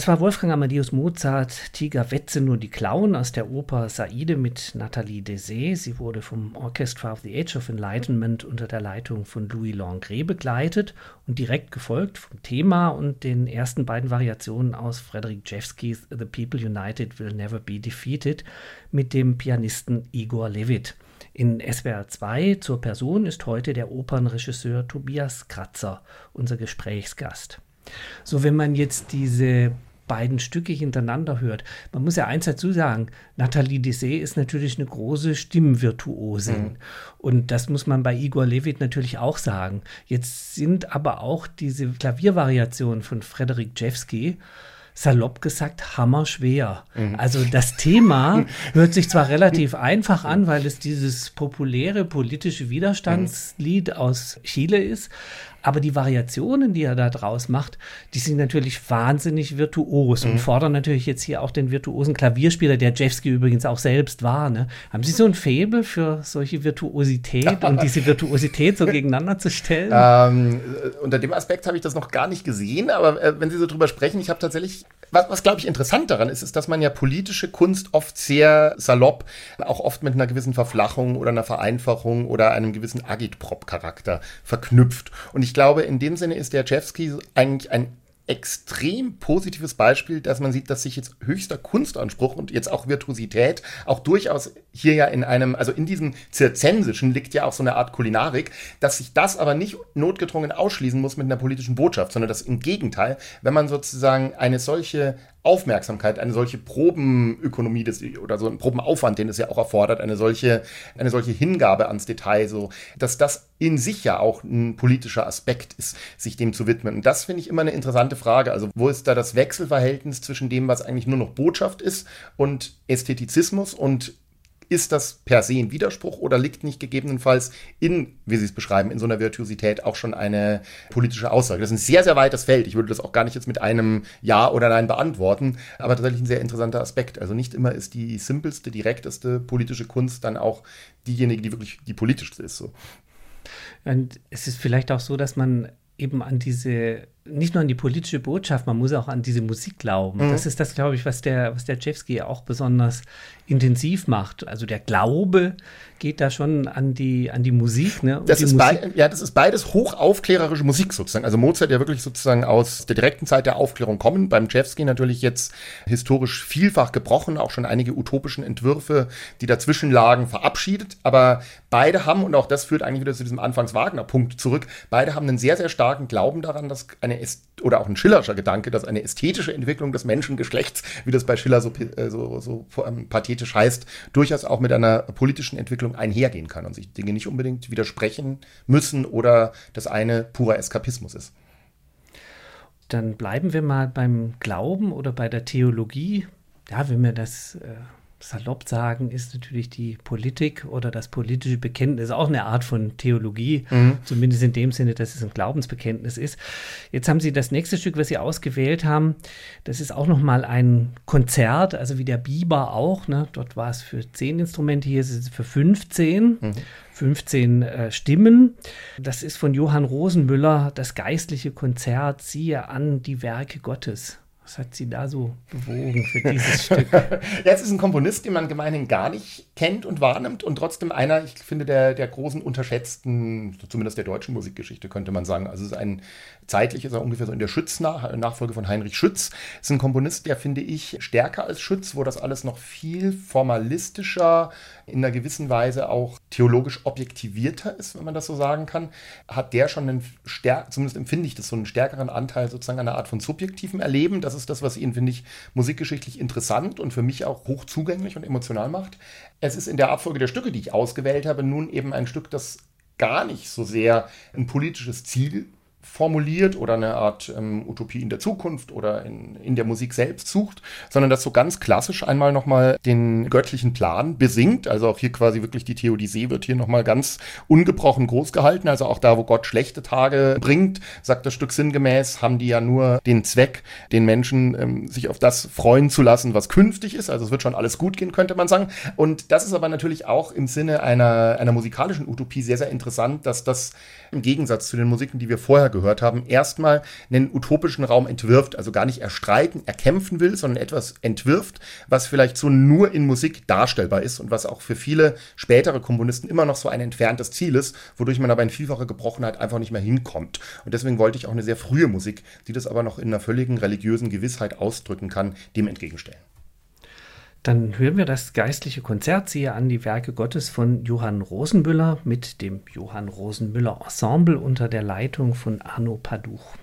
Das war Wolfgang Amadeus Mozart, Tiger Wetze nur die Clown aus der Oper Saide mit Nathalie Dessay. Sie wurde vom Orchestra of the Age of Enlightenment unter der Leitung von Louis Langré begleitet und direkt gefolgt vom Thema und den ersten beiden Variationen aus Frederick Jewskis The People United Will Never Be Defeated mit dem Pianisten Igor Levit. In SWR 2 zur Person ist heute der Opernregisseur Tobias Kratzer unser Gesprächsgast. So, wenn man jetzt diese beiden Stücke hintereinander hört. Man muss ja eins dazu sagen, Nathalie Dessay ist natürlich eine große Stimmvirtuosin. Mhm. Und das muss man bei Igor Levit natürlich auch sagen. Jetzt sind aber auch diese Klaviervariationen von Frederik Jewski salopp gesagt hammerschwer. Mhm. Also das Thema *laughs* hört sich zwar relativ einfach an, weil es dieses populäre politische Widerstandslied aus Chile ist, aber die Variationen, die er da draus macht, die sind natürlich wahnsinnig virtuos mhm. und fordern natürlich jetzt hier auch den virtuosen Klavierspieler, der Jewski übrigens auch selbst war. Ne? Haben Sie so ein Faible für solche Virtuosität *laughs* und diese Virtuosität so gegeneinander zu stellen? Ähm, äh, unter dem Aspekt habe ich das noch gar nicht gesehen, aber äh, wenn Sie so drüber sprechen, ich habe tatsächlich, was, was glaube ich interessant daran ist, ist, dass man ja politische Kunst oft sehr salopp, auch oft mit einer gewissen Verflachung oder einer Vereinfachung oder einem gewissen Agitprop-Charakter verknüpft. Und ich glaube, in dem Sinne ist der Jeffsky eigentlich ein extrem positives Beispiel, dass man sieht, dass sich jetzt höchster Kunstanspruch und jetzt auch Virtuosität auch durchaus hier ja in einem, also in diesem Zirzensischen liegt ja auch so eine Art Kulinarik, dass sich das aber nicht notgedrungen ausschließen muss mit einer politischen Botschaft, sondern dass im Gegenteil, wenn man sozusagen eine solche Aufmerksamkeit, eine solche Probenökonomie des, oder so ein Probenaufwand, den es ja auch erfordert, eine solche, eine solche Hingabe ans Detail, so, dass das in sich ja auch ein politischer Aspekt ist, sich dem zu widmen. Und das finde ich immer eine interessante Frage. Also, wo ist da das Wechselverhältnis zwischen dem, was eigentlich nur noch Botschaft ist und Ästhetizismus und ist das per se ein Widerspruch oder liegt nicht gegebenenfalls in, wie Sie es beschreiben, in so einer Virtuosität auch schon eine politische Aussage? Das ist ein sehr, sehr weites Feld. Ich würde das auch gar nicht jetzt mit einem Ja oder Nein beantworten, aber tatsächlich ein sehr interessanter Aspekt. Also nicht immer ist die simpelste, direkteste politische Kunst dann auch diejenige, die wirklich die politischste ist. So. Und es ist vielleicht auch so, dass man eben an diese, nicht nur an die politische Botschaft, man muss auch an diese Musik glauben. Mhm. Das ist das, glaube ich, was der, was der Chevsky auch besonders intensiv macht. Also der Glaube geht da schon an die, an die Musik. Ne? Das die ist Musik ja, das ist beides hochaufklärerische Musik sozusagen. Also Mozart ja wirklich sozusagen aus der direkten Zeit der Aufklärung kommen. Beim Chevsky natürlich jetzt historisch vielfach gebrochen, auch schon einige utopischen Entwürfe, die dazwischen lagen, verabschiedet. Aber beide haben, und auch das führt eigentlich wieder zu diesem Anfangs-Wagner-Punkt zurück, beide haben einen sehr, sehr starken Glauben daran, dass eine, oder auch ein Schillerscher Gedanke, dass eine ästhetische Entwicklung des Menschengeschlechts, wie das bei Schiller so, äh, so, so ähm, pathetisch heißt, durchaus auch mit einer politischen Entwicklung einhergehen kann und sich Dinge nicht unbedingt widersprechen müssen oder das eine purer Eskapismus ist. Dann bleiben wir mal beim Glauben oder bei der Theologie. Ja, wenn wir das äh, salopp sagen, ist natürlich die Politik oder das politische Bekenntnis auch eine Art von Theologie, mhm. zumindest in dem Sinne, dass es ein Glaubensbekenntnis ist. Jetzt haben Sie das nächste Stück, was Sie ausgewählt haben, das ist auch nochmal ein Konzert, also wie der Biber auch. Ne? Dort war es für zehn Instrumente, hier ist es für 15. Mhm. 15 äh, Stimmen. Das ist von Johann Rosenmüller, das geistliche Konzert, siehe an die Werke Gottes. Was hat Sie da so bewogen für dieses *laughs* Stück? es ist ein Komponist, den man gemeinhin gar nicht kennt und wahrnimmt und trotzdem einer, ich finde, der, der großen unterschätzten, zumindest der deutschen Musikgeschichte, könnte man sagen. Also es ist ein, zeitlich ist er ungefähr so in der Schütz nach, Nachfolge von Heinrich Schütz. Es ist ein Komponist, der, finde ich, stärker als Schütz, wo das alles noch viel formalistischer, in einer gewissen Weise auch theologisch objektivierter ist, wenn man das so sagen kann, hat der schon einen stärker, zumindest empfinde ich das so einen stärkeren Anteil sozusagen einer Art von subjektivem Erleben. Das ist das, was ihn, finde ich, musikgeschichtlich interessant und für mich auch hoch zugänglich und emotional macht. Es ist in der Abfolge der Stücke, die ich ausgewählt habe, nun eben ein Stück, das gar nicht so sehr ein politisches Ziel formuliert oder eine Art ähm, Utopie in der Zukunft oder in, in der Musik selbst sucht, sondern das so ganz klassisch einmal nochmal den göttlichen Plan besingt. Also auch hier quasi wirklich die Theodisee wird hier nochmal ganz ungebrochen groß gehalten. Also auch da, wo Gott schlechte Tage bringt, sagt das Stück sinngemäß, haben die ja nur den Zweck, den Menschen ähm, sich auf das freuen zu lassen, was künftig ist. Also es wird schon alles gut gehen, könnte man sagen. Und das ist aber natürlich auch im Sinne einer, einer musikalischen Utopie sehr, sehr interessant, dass das im Gegensatz zu den Musiken, die wir vorher gehört haben, erstmal einen utopischen Raum entwirft, also gar nicht erstreiten, erkämpfen will, sondern etwas entwirft, was vielleicht so nur in Musik darstellbar ist und was auch für viele spätere Komponisten immer noch so ein entferntes Ziel ist, wodurch man aber in vielfacher Gebrochenheit einfach nicht mehr hinkommt. Und deswegen wollte ich auch eine sehr frühe Musik, die das aber noch in einer völligen religiösen Gewissheit ausdrücken kann, dem entgegenstellen. Dann hören wir das geistliche Konzert, siehe an die Werke Gottes von Johann Rosenmüller mit dem Johann Rosenmüller Ensemble unter der Leitung von Arno Paduch.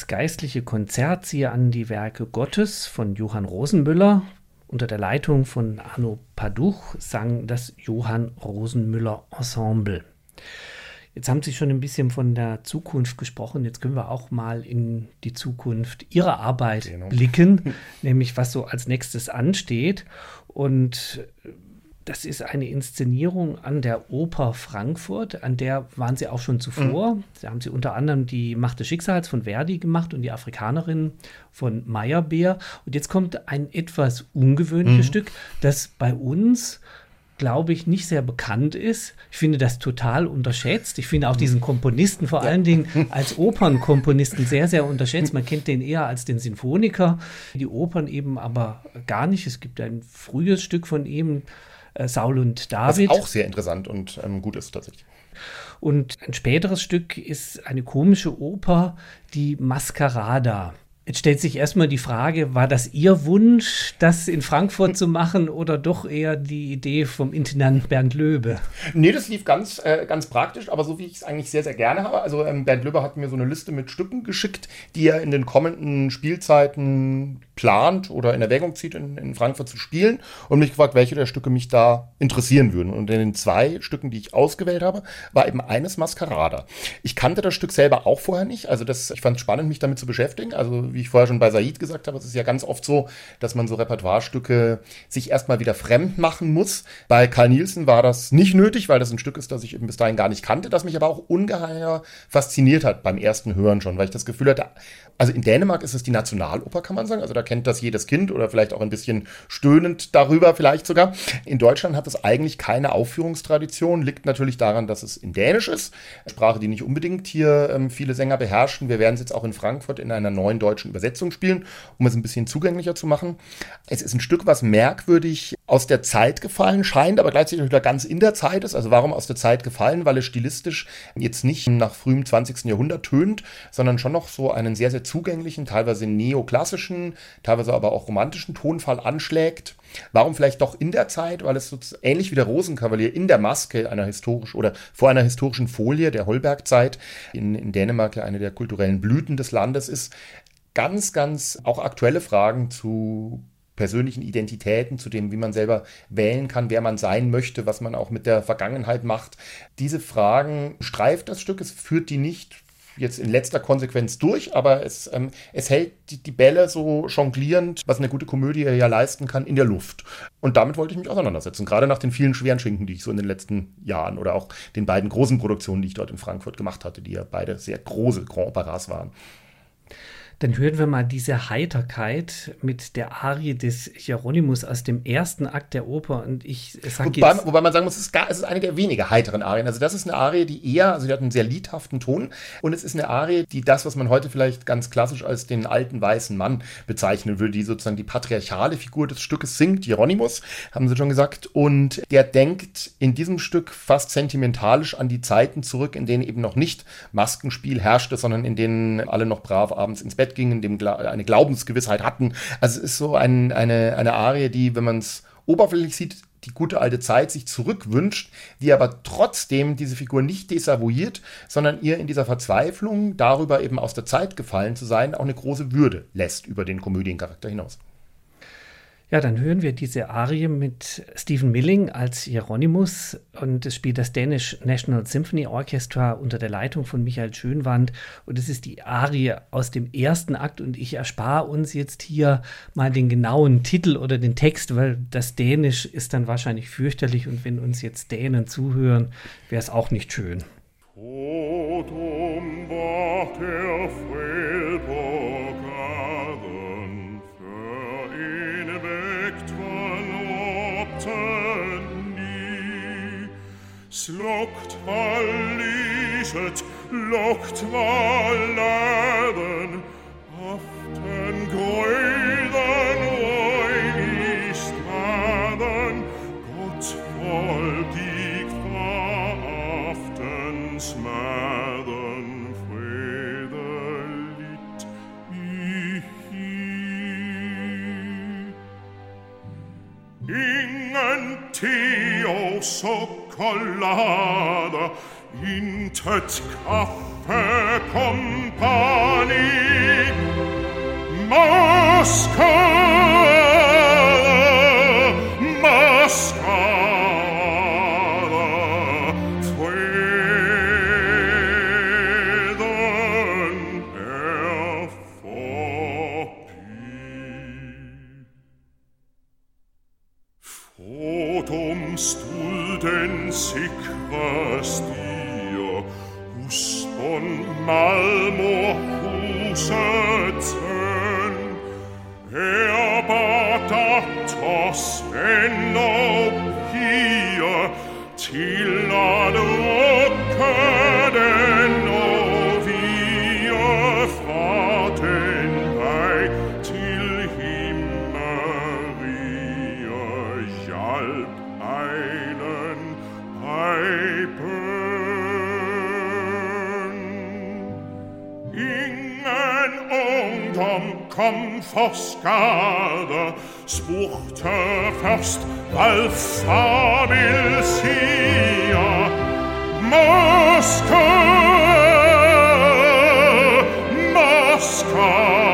Das geistliche Konzert Siehe an die Werke Gottes von Johann Rosenmüller. Unter der Leitung von Arno Paduch sang das Johann Rosenmüller Ensemble. Jetzt haben Sie schon ein bisschen von der Zukunft gesprochen. Jetzt können wir auch mal in die Zukunft Ihrer Arbeit genau. blicken, *laughs* nämlich was so als nächstes ansteht. Und das ist eine Inszenierung an der Oper Frankfurt, an der waren Sie auch schon zuvor. Mhm. Da haben Sie unter anderem die Macht des Schicksals von Verdi gemacht und die Afrikanerin von Meyerbeer. Und jetzt kommt ein etwas ungewöhnliches mhm. Stück, das bei uns glaube ich, nicht sehr bekannt ist. Ich finde das total unterschätzt. Ich finde auch diesen Komponisten vor ja. allen Dingen *laughs* als Opernkomponisten sehr, sehr unterschätzt. Man kennt den eher als den Sinfoniker, die Opern eben aber gar nicht. Es gibt ein frühes Stück von ihm, Saul und David. Was auch sehr interessant und ähm, gut ist tatsächlich. Und ein späteres Stück ist eine komische Oper, die Mascarada. Jetzt stellt sich erstmal die Frage, war das Ihr Wunsch, das in Frankfurt zu machen oder doch eher die Idee vom Intendant Bernd Löbe? Nee, das lief ganz, äh, ganz praktisch, aber so wie ich es eigentlich sehr, sehr gerne habe. Also ähm, Bernd Löbe hat mir so eine Liste mit Stücken geschickt, die er in den kommenden Spielzeiten plant oder in Erwägung zieht, in, in Frankfurt zu spielen und mich gefragt, welche der Stücke mich da interessieren würden. Und in den zwei Stücken, die ich ausgewählt habe, war eben eines Mascarada. Ich kannte das Stück selber auch vorher nicht. Also das, ich fand es spannend, mich damit zu beschäftigen. Also wie ich vorher schon bei Said gesagt habe, es ist ja ganz oft so, dass man so Repertoirestücke sich erstmal wieder fremd machen muss. Bei Karl Nielsen war das nicht nötig, weil das ein Stück ist, das ich eben bis dahin gar nicht kannte, das mich aber auch ungeheuer fasziniert hat beim ersten Hören schon, weil ich das Gefühl hatte, also in Dänemark ist es die Nationaloper, kann man sagen. Also da kennt das jedes Kind oder vielleicht auch ein bisschen stöhnend darüber vielleicht sogar. In Deutschland hat es eigentlich keine Aufführungstradition. Liegt natürlich daran, dass es in Dänisch ist. Sprache, die nicht unbedingt hier ähm, viele Sänger beherrschen. Wir werden es jetzt auch in Frankfurt in einer neuen deutschen Übersetzung spielen, um es ein bisschen zugänglicher zu machen. Es ist ein Stück, was merkwürdig aus der Zeit gefallen scheint, aber gleichzeitig wieder ganz in der Zeit ist. Also warum aus der Zeit gefallen? Weil es stilistisch jetzt nicht nach frühem 20. Jahrhundert tönt, sondern schon noch so einen sehr, sehr zugänglichen, teilweise neoklassischen, teilweise aber auch romantischen Tonfall anschlägt. Warum vielleicht doch in der Zeit? Weil es so ähnlich wie der Rosenkavalier in der Maske einer historischen oder vor einer historischen Folie der Holbergzeit in, in Dänemark ja eine der kulturellen Blüten des Landes ist. Ganz, ganz auch aktuelle Fragen zu persönlichen Identitäten, zu dem, wie man selber wählen kann, wer man sein möchte, was man auch mit der Vergangenheit macht. Diese Fragen streift das Stück, es führt die nicht jetzt in letzter Konsequenz durch, aber es, ähm, es hält die, die, Bälle so jonglierend, was eine gute Komödie ja leisten kann, in der Luft. Und damit wollte ich mich auseinandersetzen, gerade nach den vielen schweren Schinken, die ich so in den letzten Jahren oder auch den beiden großen Produktionen, die ich dort in Frankfurt gemacht hatte, die ja beide sehr große Grand Operas waren. Dann hören wir mal diese Heiterkeit mit der Arie des Hieronymus aus dem ersten Akt der Oper. Und ich sage wobei, jetzt, wobei man sagen muss, es ist, gar, es ist eine der weniger heiteren Arien. Also das ist eine Arie, die eher, also die hat einen sehr liedhaften Ton. Und es ist eine Arie, die das, was man heute vielleicht ganz klassisch als den alten weißen Mann bezeichnen würde, die sozusagen die patriarchale Figur des Stückes singt, Hieronymus, haben sie schon gesagt. Und der denkt in diesem Stück fast sentimentalisch an die Zeiten zurück, in denen eben noch nicht Maskenspiel herrschte, sondern in denen alle noch brav abends ins Bett Bett gingen, dem Gla eine Glaubensgewissheit hatten. Also es ist so ein, eine, eine Arie, die, wenn man es oberflächlich sieht, die gute alte Zeit sich zurückwünscht, die aber trotzdem diese Figur nicht desavouiert, sondern ihr in dieser Verzweiflung darüber eben aus der Zeit gefallen zu sein, auch eine große Würde lässt über den Komödiencharakter hinaus. Ja, dann hören wir diese Arie mit Stephen Milling als Hieronymus und es spielt das Danish National Symphony Orchestra unter der Leitung von Michael Schönwand und es ist die Arie aus dem ersten Akt und ich erspare uns jetzt hier mal den genauen Titel oder den Text, weil das Dänisch ist dann wahrscheinlich fürchterlich und wenn uns jetzt Dänen zuhören, wäre es auch nicht schön. Totum Lockt Slokt hva lyset, lokt hva læren, aftengrøyden og i straden, godt folk gikk fra aftensmæren fredeligt i hi. Ingen tid og sopp Collada in tets caffè compani mascara mascara. malmo huset sen, er bat at oss ennå. confoscada spurte først Valfabilsia Moskva Moskva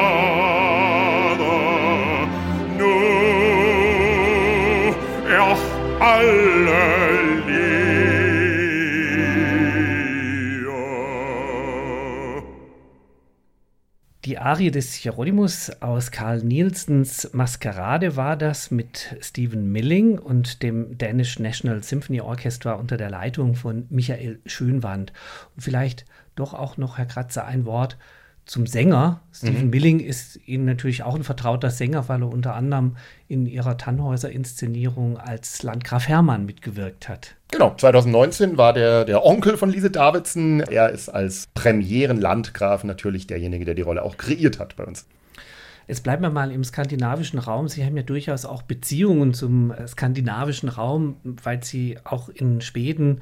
Arie des Hieronymus aus Karl Nielsens Maskerade war das mit Stephen Milling und dem Danish National Symphony Orchestra unter der Leitung von Michael Schönwand. Und vielleicht doch auch noch, Herr Kratzer, ein Wort zum Sänger. Stephen mhm. Milling ist Ihnen natürlich auch ein vertrauter Sänger, weil er unter anderem in ihrer Tannhäuser-Inszenierung als Landgraf Hermann mitgewirkt hat. Genau, 2019 war der, der Onkel von Lise Davidson. Er ist als Premieren-Landgraf natürlich derjenige, der die Rolle auch kreiert hat bei uns. Jetzt bleiben wir mal im skandinavischen Raum. Sie haben ja durchaus auch Beziehungen zum äh, skandinavischen Raum, weil Sie auch in Schweden,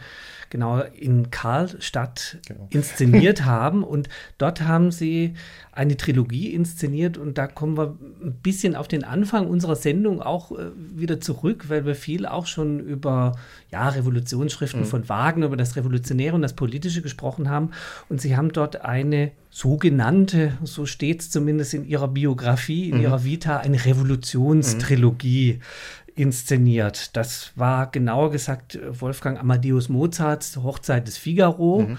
genau in Karlstadt genau. inszeniert haben. Und dort haben Sie eine Trilogie inszeniert. Und da kommen wir ein bisschen auf den Anfang unserer Sendung auch äh, wieder zurück, weil wir viel auch schon über ja, Revolutionsschriften mhm. von Wagner, über das Revolutionäre und das Politische gesprochen haben. Und Sie haben dort eine sogenannte, so steht es zumindest in ihrer Biografie, in mhm. ihrer Vita, eine Revolutionstrilogie mhm. inszeniert. Das war genauer gesagt Wolfgang Amadeus Mozarts Hochzeit des Figaro. Mhm.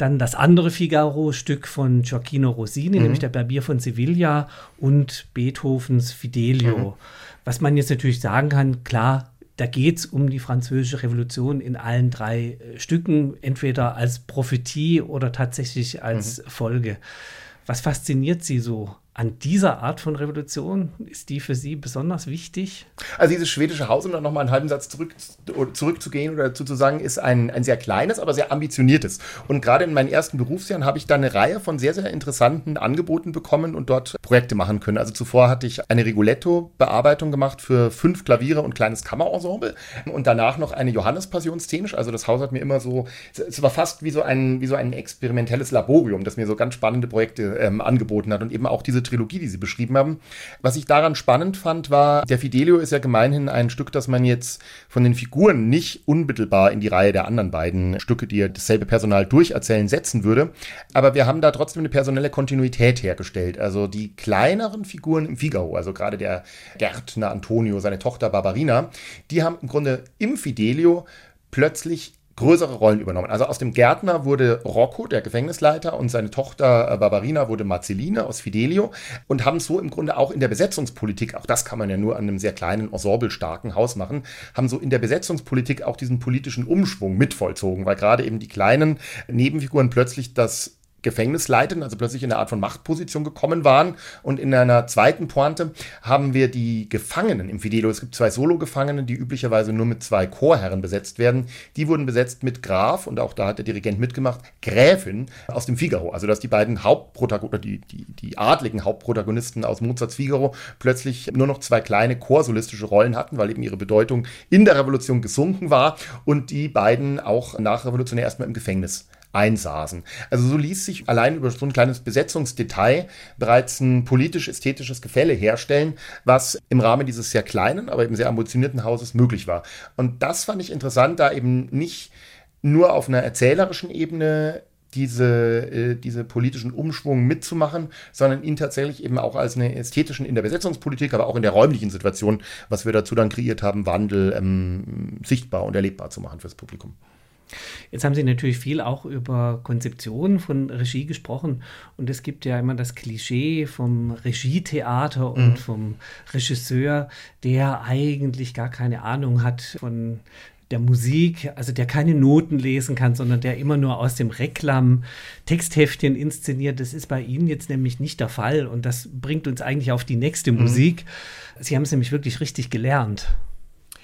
Dann das andere Figaro-Stück von Gioacchino Rossini, mhm. nämlich der Barbier von Sevilla und Beethovens Fidelio. Mhm. Was man jetzt natürlich sagen kann, klar, da geht es um die französische Revolution in allen drei äh, Stücken, entweder als Prophetie oder tatsächlich als mhm. Folge. Was fasziniert Sie so an dieser Art von Revolution? Ist die für Sie besonders wichtig? Also dieses schwedische Haus, um dann nochmal einen halben Satz zurück, zurückzugehen oder dazu zu sagen, ist ein, ein sehr kleines, aber sehr ambitioniertes. Und gerade in meinen ersten Berufsjahren habe ich da eine Reihe von sehr, sehr interessanten Angeboten bekommen und dort Projekte machen können. Also zuvor hatte ich eine Rigoletto-Bearbeitung gemacht für fünf Klaviere und kleines Kammerensemble und danach noch eine Johannespassion szenisch. Also das Haus hat mir immer so, es war fast wie so ein, wie so ein experimentelles Laborium, das mir so ganz spannende Projekte ähm, angeboten hat und eben auch diese Trilogie, die Sie beschrieben haben. Was ich daran spannend fand, war, der Fidelio ist ja gemeinhin ein Stück, das man jetzt von den Figuren nicht unmittelbar in die Reihe der anderen beiden Stücke, die ja dasselbe Personal durcherzählen, setzen würde. Aber wir haben da trotzdem eine personelle Kontinuität hergestellt. Also die kleineren Figuren im Figaro, also gerade der Gärtner Antonio, seine Tochter Barbarina, die haben im Grunde im Fidelio plötzlich größere Rollen übernommen. Also aus dem Gärtner wurde Rocco, der Gefängnisleiter, und seine Tochter äh, Barbarina wurde Marceline aus Fidelio und haben so im Grunde auch in der Besetzungspolitik, auch das kann man ja nur an einem sehr kleinen, ensemblestarken Haus machen, haben so in der Besetzungspolitik auch diesen politischen Umschwung mitvollzogen, weil gerade eben die kleinen Nebenfiguren plötzlich das Gefängnis leiteten, also plötzlich in eine Art von Machtposition gekommen waren. Und in einer zweiten Pointe haben wir die Gefangenen im Fidelio. Es gibt zwei Solo-Gefangene, die üblicherweise nur mit zwei Chorherren besetzt werden. Die wurden besetzt mit Graf, und auch da hat der Dirigent mitgemacht, Gräfin aus dem Figaro. Also dass die beiden Hauptprotagonisten, die, die, die adligen Hauptprotagonisten aus Mozarts Figaro plötzlich nur noch zwei kleine chorsolistische Rollen hatten, weil eben ihre Bedeutung in der Revolution gesunken war und die beiden auch nachrevolutionär erstmal im Gefängnis einsaßen. Also so ließ sich allein über so ein kleines Besetzungsdetail bereits ein politisch-ästhetisches Gefälle herstellen, was im Rahmen dieses sehr kleinen, aber eben sehr ambitionierten Hauses möglich war. Und das fand ich interessant, da eben nicht nur auf einer erzählerischen Ebene diese, äh, diese politischen Umschwung mitzumachen, sondern ihn tatsächlich eben auch als eine ästhetischen in der Besetzungspolitik, aber auch in der räumlichen Situation, was wir dazu dann kreiert haben, Wandel ähm, sichtbar und erlebbar zu machen fürs Publikum. Jetzt haben Sie natürlich viel auch über Konzeption von Regie gesprochen und es gibt ja immer das Klischee vom Regietheater und mhm. vom Regisseur, der eigentlich gar keine Ahnung hat von der Musik, also der keine Noten lesen kann, sondern der immer nur aus dem Reklam Textheftchen inszeniert. Das ist bei Ihnen jetzt nämlich nicht der Fall und das bringt uns eigentlich auf die nächste mhm. Musik. Sie haben es nämlich wirklich richtig gelernt.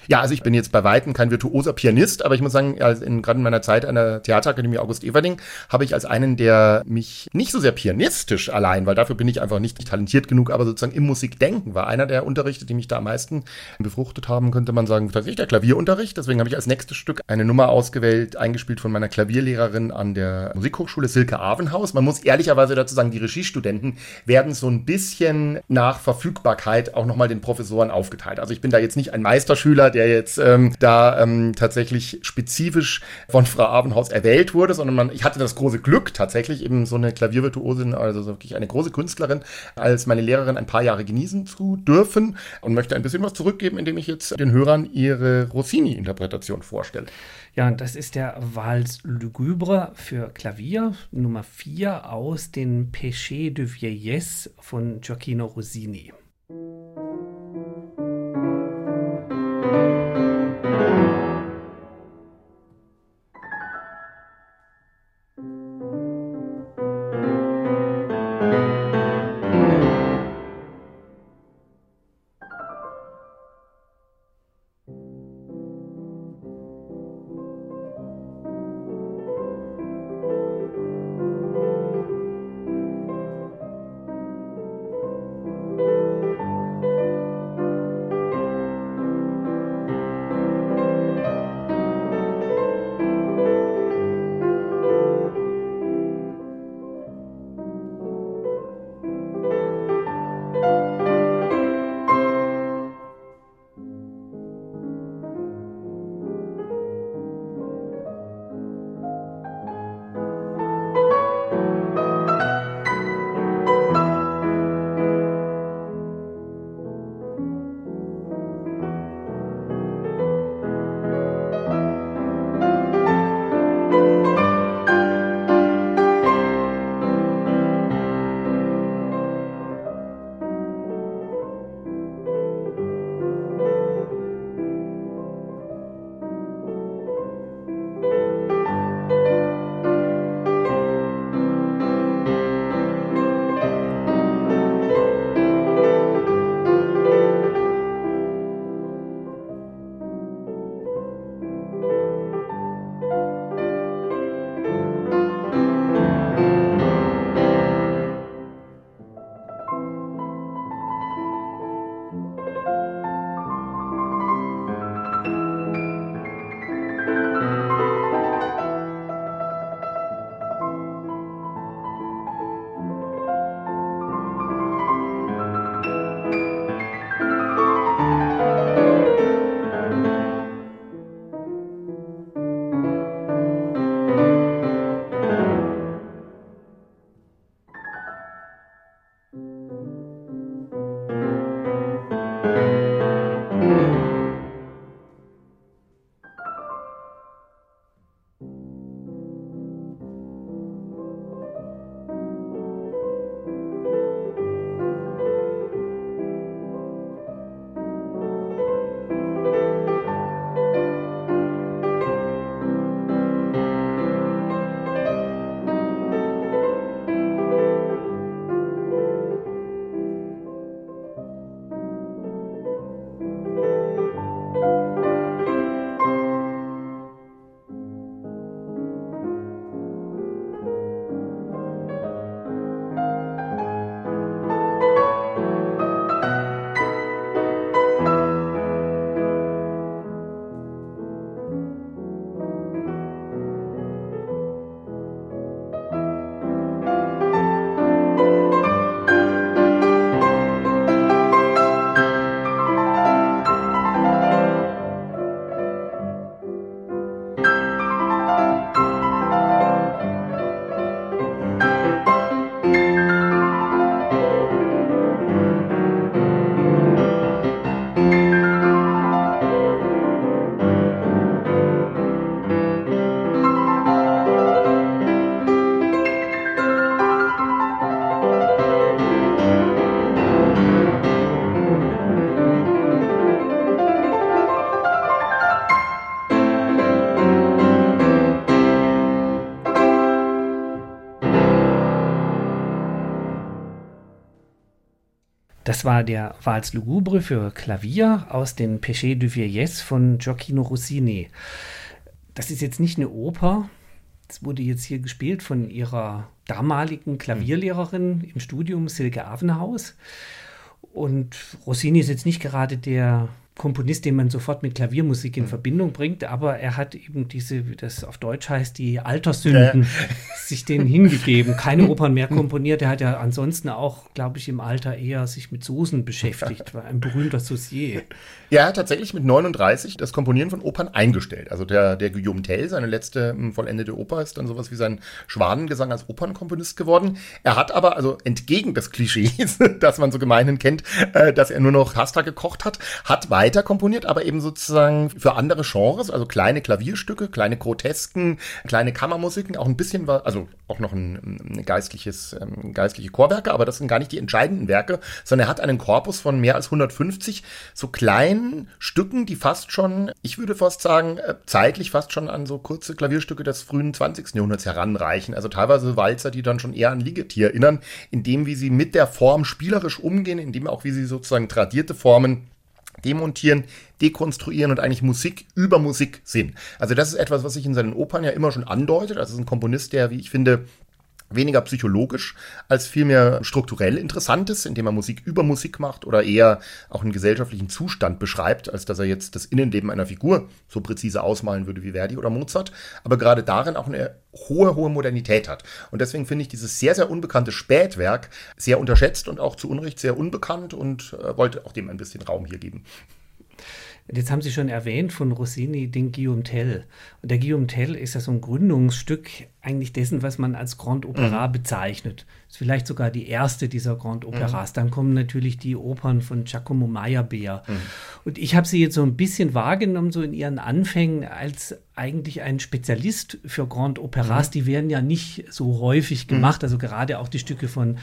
Ja, also ich bin jetzt bei Weitem kein virtuoser Pianist, aber ich muss sagen, also in, gerade in meiner Zeit an der Theaterakademie August Everding habe ich als einen, der mich nicht so sehr pianistisch allein, weil dafür bin ich einfach nicht talentiert genug, aber sozusagen im Musikdenken war einer der Unterrichte, die mich da am meisten befruchtet haben, könnte man sagen, tatsächlich der Klavierunterricht. Deswegen habe ich als nächstes Stück eine Nummer ausgewählt, eingespielt von meiner Klavierlehrerin an der Musikhochschule Silke Avenhaus. Man muss ehrlicherweise dazu sagen, die Regiestudenten werden so ein bisschen nach Verfügbarkeit auch nochmal den Professoren aufgeteilt. Also ich bin da jetzt nicht ein Meisterschüler, der jetzt ähm, da ähm, tatsächlich spezifisch von Frau Abenhaus erwählt wurde, sondern man, ich hatte das große Glück, tatsächlich eben so eine Klaviervirtuosin, also wirklich eine große Künstlerin, als meine Lehrerin ein paar Jahre genießen zu dürfen und möchte ein bisschen was zurückgeben, indem ich jetzt den Hörern ihre Rossini-Interpretation vorstelle. Ja, das ist der Vals Lugubre für Klavier Nummer 4 aus den Péchés de Vieillesse von Gioacchino Rossini. Thank you. Das war der Vals Lugubre für Klavier aus den Péchés de Vieillesse von Gioacchino Rossini. Das ist jetzt nicht eine Oper. Das wurde jetzt hier gespielt von ihrer damaligen Klavierlehrerin im Studium, Silke Avenhaus. Und Rossini ist jetzt nicht gerade der Komponist, den man sofort mit Klaviermusik in mhm. Verbindung bringt, aber er hat eben diese, wie das auf Deutsch heißt, die Alterssünden, ja. *laughs* sich denen hingegeben. Keine *laughs* Opern mehr komponiert. Er hat ja ansonsten auch, glaube ich, im Alter eher sich mit Soßen beschäftigt, war ein berühmter Saucier. *laughs* Ja, er hat tatsächlich mit 39 das Komponieren von Opern eingestellt. Also der, der Guillaume Tell, seine letzte hm, vollendete Oper, ist dann sowas wie sein Schwanengesang als Opernkomponist geworden. Er hat aber, also entgegen des Klischees, das man so gemeinhin kennt, äh, dass er nur noch Pasta gekocht hat, hat weiter weiter komponiert, aber eben sozusagen für andere Genres, also kleine Klavierstücke, kleine Grotesken, kleine Kammermusiken, auch ein bisschen also auch noch ein, ein geistliches, ähm, geistliche Chorwerke, aber das sind gar nicht die entscheidenden Werke, sondern er hat einen Korpus von mehr als 150 so kleinen Stücken, die fast schon, ich würde fast sagen, äh, zeitlich fast schon an so kurze Klavierstücke des frühen 20. Jahrhunderts heranreichen. Also teilweise Walzer, die dann schon eher an Ligetier erinnern, in dem, wie sie mit der Form spielerisch umgehen, in dem auch, wie sie sozusagen tradierte Formen demontieren, dekonstruieren und eigentlich Musik über Musik sehen. Also das ist etwas, was sich in seinen Opern ja immer schon andeutet. Also ist ein Komponist, der, wie ich finde, weniger psychologisch als vielmehr strukturell interessant ist, indem er Musik über Musik macht oder eher auch einen gesellschaftlichen Zustand beschreibt, als dass er jetzt das Innenleben einer Figur so präzise ausmalen würde wie Verdi oder Mozart, aber gerade darin auch eine hohe, hohe Modernität hat. Und deswegen finde ich dieses sehr, sehr unbekannte Spätwerk sehr unterschätzt und auch zu Unrecht sehr unbekannt und äh, wollte auch dem ein bisschen Raum hier geben. Jetzt haben Sie schon erwähnt von Rossini den Guillaume Tell. Und der Guillaume Tell ist ja so ein Gründungsstück eigentlich dessen, was man als Grand Opera mhm. bezeichnet. Ist vielleicht sogar die erste dieser Grand Operas. Mhm. Dann kommen natürlich die Opern von Giacomo Meyerbeer. Mhm. Und ich habe sie jetzt so ein bisschen wahrgenommen, so in ihren Anfängen, als eigentlich ein Spezialist für Grand Operas. Mhm. Die werden ja nicht so häufig mhm. gemacht. Also gerade auch die Stücke von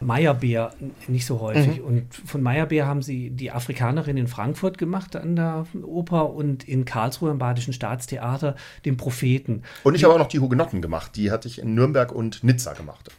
Meyerbeer nicht so häufig. Mhm. Und von Meyerbeer haben sie die Afrikanerin in Frankfurt gemacht an der Oper und in Karlsruhe am Badischen Staatstheater den Propheten. Und ich habe auch noch die Hugenotten gemacht. Die hatte ich in Nürnberg und Nizza gemacht.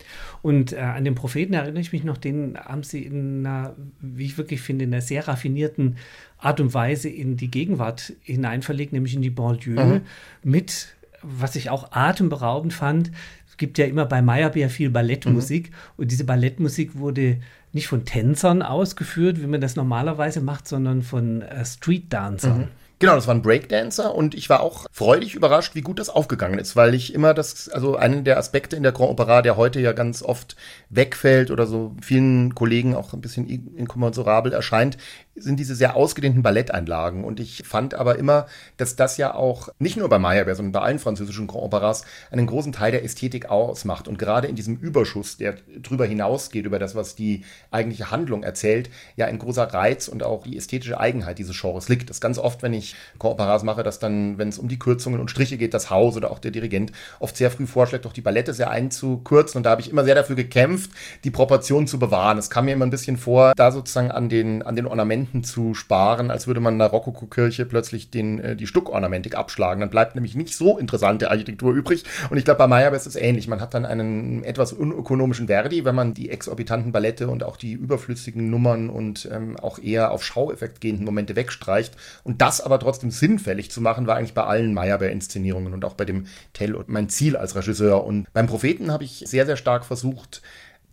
Und äh, an den Propheten erinnere ich mich noch, den haben sie in einer, wie ich wirklich finde, in einer sehr raffinierten Art und Weise in die Gegenwart hineinverlegt, nämlich in die Banlieue mhm. mit, was ich auch atemberaubend fand, es gibt ja immer bei Meyerbeer viel Ballettmusik mhm. und diese Ballettmusik wurde nicht von Tänzern ausgeführt, wie man das normalerweise macht, sondern von äh, Street-Dancern. Mhm. Genau, das war ein Breakdancer und ich war auch freudig überrascht, wie gut das aufgegangen ist, weil ich immer das, also einen der Aspekte in der Grand Opera, der heute ja ganz oft wegfällt oder so vielen Kollegen auch ein bisschen inkommensurabel erscheint, sind diese sehr ausgedehnten Balletteinlagen. Und ich fand aber immer, dass das ja auch nicht nur bei Meyerbeer, sondern bei allen französischen Grand Operas einen großen Teil der Ästhetik ausmacht. Und gerade in diesem Überschuss, der drüber hinausgeht, über das, was die eigentliche Handlung erzählt, ja ein großer Reiz und auch die ästhetische Eigenheit dieses Genres liegt. Das ganz oft, wenn ich Grand Operas mache, dass dann, wenn es um die Kürzungen und Striche geht, das Haus oder auch der Dirigent oft sehr früh vorschlägt, doch die Ballette sehr einzukürzen. Und da habe ich immer sehr dafür gekämpft, die Proportionen zu bewahren. Es kam mir immer ein bisschen vor, da sozusagen an den, an den Ornamenten Ornamenten zu sparen, als würde man in einer Rokoko-Kirche plötzlich den, äh, die Stuckornamentik abschlagen. Dann bleibt nämlich nicht so interessante Architektur übrig. Und ich glaube, bei Meyerbeer ist es ähnlich. Man hat dann einen etwas unökonomischen Verdi, wenn man die exorbitanten Ballette und auch die überflüssigen Nummern und ähm, auch eher auf Schaueffekt gehenden Momente wegstreicht. Und das aber trotzdem sinnfällig zu machen, war eigentlich bei allen Meyerbeer-Inszenierungen und auch bei dem Tell und mein Ziel als Regisseur. Und beim Propheten habe ich sehr, sehr stark versucht,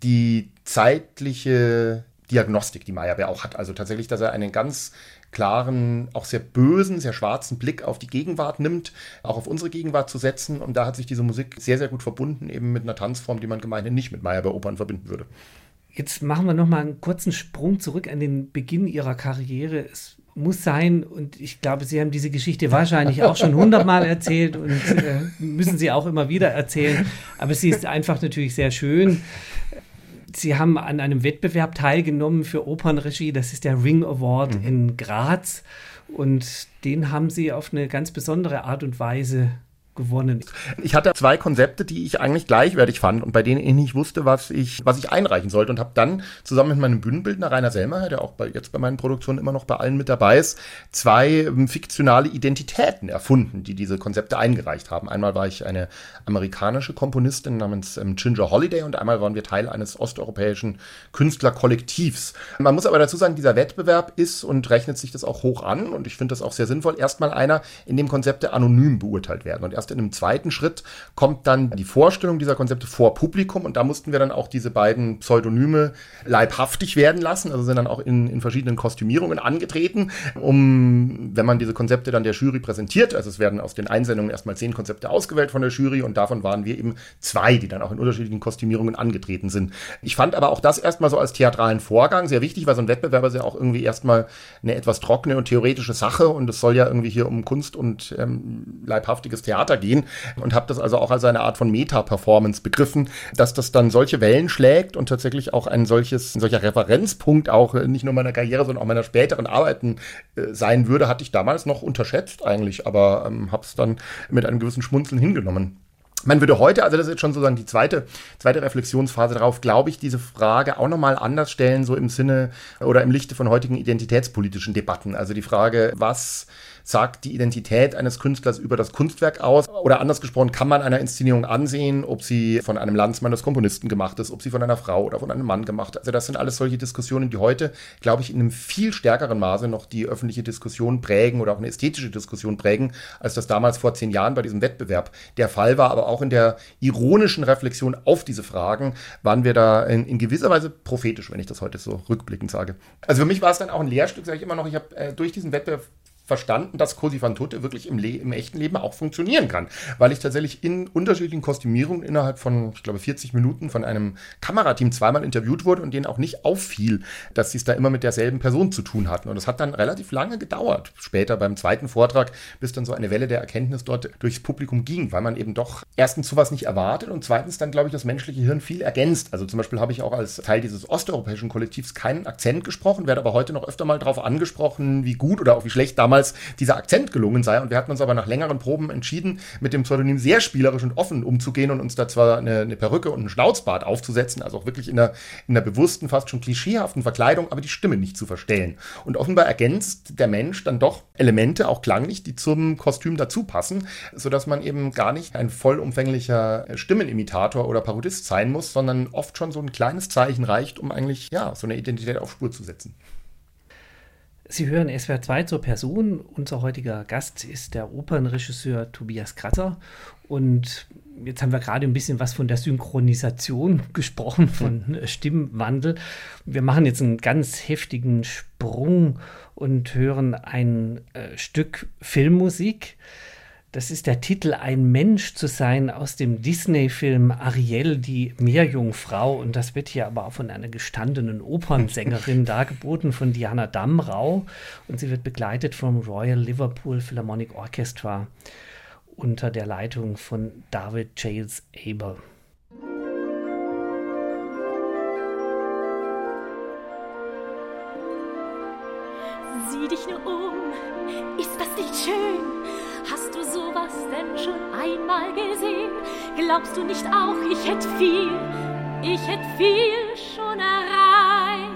die zeitliche Diagnostik, die Meyerbeer auch hat. Also tatsächlich, dass er einen ganz klaren, auch sehr bösen, sehr schwarzen Blick auf die Gegenwart nimmt, auch auf unsere Gegenwart zu setzen. Und da hat sich diese Musik sehr, sehr gut verbunden, eben mit einer Tanzform, die man gemeinhin nicht mit Meyerbeer-Opern verbinden würde. Jetzt machen wir nochmal einen kurzen Sprung zurück an den Beginn Ihrer Karriere. Es muss sein, und ich glaube, Sie haben diese Geschichte wahrscheinlich auch schon hundertmal erzählt und äh, müssen sie auch immer wieder erzählen. Aber sie ist einfach natürlich sehr schön. Sie haben an einem Wettbewerb teilgenommen für Opernregie. Das ist der Ring Award mhm. in Graz. Und den haben Sie auf eine ganz besondere Art und Weise gewonnen. Ich hatte zwei Konzepte, die ich eigentlich gleichwertig fand und bei denen ich nicht wusste, was ich, was ich einreichen sollte und habe dann zusammen mit meinem Bühnenbildner Rainer Selmer, der auch bei, jetzt bei meinen Produktionen immer noch bei allen mit dabei ist, zwei ähm, fiktionale Identitäten erfunden, die diese Konzepte eingereicht haben. Einmal war ich eine amerikanische Komponistin namens ähm, Ginger Holiday und einmal waren wir Teil eines osteuropäischen Künstlerkollektivs. Man muss aber dazu sagen, dieser Wettbewerb ist und rechnet sich das auch hoch an und ich finde das auch sehr sinnvoll. Erstmal einer, in dem Konzepte anonym beurteilt werden und erst erst in einem zweiten Schritt kommt dann die Vorstellung dieser Konzepte vor Publikum und da mussten wir dann auch diese beiden Pseudonyme leibhaftig werden lassen, also sind dann auch in, in verschiedenen Kostümierungen angetreten, um, wenn man diese Konzepte dann der Jury präsentiert, also es werden aus den Einsendungen erstmal zehn Konzepte ausgewählt von der Jury und davon waren wir eben zwei, die dann auch in unterschiedlichen Kostümierungen angetreten sind. Ich fand aber auch das erstmal so als theatralen Vorgang sehr wichtig, weil so ein Wettbewerb ist ja auch irgendwie erstmal eine etwas trockene und theoretische Sache und es soll ja irgendwie hier um Kunst und ähm, leibhaftiges Theater weitergehen und habe das also auch als eine Art von Meta-Performance begriffen, dass das dann solche Wellen schlägt und tatsächlich auch ein solches, ein solcher Referenzpunkt auch äh, nicht nur meiner Karriere, sondern auch meiner späteren Arbeiten äh, sein würde, hatte ich damals noch unterschätzt eigentlich, aber ähm, habe es dann mit einem gewissen Schmunzeln hingenommen. Man würde heute, also das ist jetzt schon sozusagen die zweite, zweite Reflexionsphase darauf, glaube ich, diese Frage auch nochmal anders stellen, so im Sinne oder im Lichte von heutigen identitätspolitischen Debatten. Also die Frage, was sagt die Identität eines Künstlers über das Kunstwerk aus? Oder anders gesprochen, kann man einer Inszenierung ansehen, ob sie von einem Landsmann des Komponisten gemacht ist, ob sie von einer Frau oder von einem Mann gemacht ist? Also das sind alles solche Diskussionen, die heute, glaube ich, in einem viel stärkeren Maße noch die öffentliche Diskussion prägen oder auch eine ästhetische Diskussion prägen, als das damals vor zehn Jahren bei diesem Wettbewerb der Fall war. Aber auch in der ironischen Reflexion auf diese Fragen waren wir da in, in gewisser Weise prophetisch, wenn ich das heute so rückblickend sage. Also für mich war es dann auch ein Lehrstück, sage ich immer noch. Ich habe äh, durch diesen Wettbewerb verstanden, dass Cosi van Tutte wirklich im, im, echten Leben auch funktionieren kann, weil ich tatsächlich in unterschiedlichen Kostümierungen innerhalb von, ich glaube, 40 Minuten von einem Kamerateam zweimal interviewt wurde und denen auch nicht auffiel, dass sie es da immer mit derselben Person zu tun hatten. Und es hat dann relativ lange gedauert, später beim zweiten Vortrag, bis dann so eine Welle der Erkenntnis dort durchs Publikum ging, weil man eben doch erstens sowas nicht erwartet und zweitens dann, glaube ich, das menschliche Hirn viel ergänzt. Also zum Beispiel habe ich auch als Teil dieses osteuropäischen Kollektivs keinen Akzent gesprochen, werde aber heute noch öfter mal darauf angesprochen, wie gut oder auch wie schlecht damals damals dieser Akzent gelungen sei. Und wir hatten uns aber nach längeren Proben entschieden, mit dem Pseudonym sehr spielerisch und offen umzugehen und uns da zwar eine, eine Perücke und einen Schnauzbart aufzusetzen, also auch wirklich in einer, in einer bewussten, fast schon klischeehaften Verkleidung, aber die Stimme nicht zu verstellen. Und offenbar ergänzt der Mensch dann doch Elemente, auch klanglich, die zum Kostüm dazu passen, sodass man eben gar nicht ein vollumfänglicher Stimmenimitator oder Parodist sein muss, sondern oft schon so ein kleines Zeichen reicht, um eigentlich ja so eine Identität auf Spur zu setzen. Sie hören SWR 2 zur Person. Unser heutiger Gast ist der Opernregisseur Tobias Kratzer. Und jetzt haben wir gerade ein bisschen was von der Synchronisation *laughs* gesprochen, von Stimmwandel. Wir machen jetzt einen ganz heftigen Sprung und hören ein äh, Stück Filmmusik. Das ist der Titel Ein Mensch zu sein aus dem Disney-Film Ariel, die Meerjungfrau. Und das wird hier aber auch von einer gestandenen Opernsängerin *laughs* dargeboten, von Diana Damrau. Und sie wird begleitet vom Royal Liverpool Philharmonic Orchestra unter der Leitung von David Chales Aber. Sieh dich nur um, ist das nicht schön? Hast du sowas denn schon einmal gesehen? Glaubst du nicht auch, ich hätte viel, ich hätte viel schon erreicht?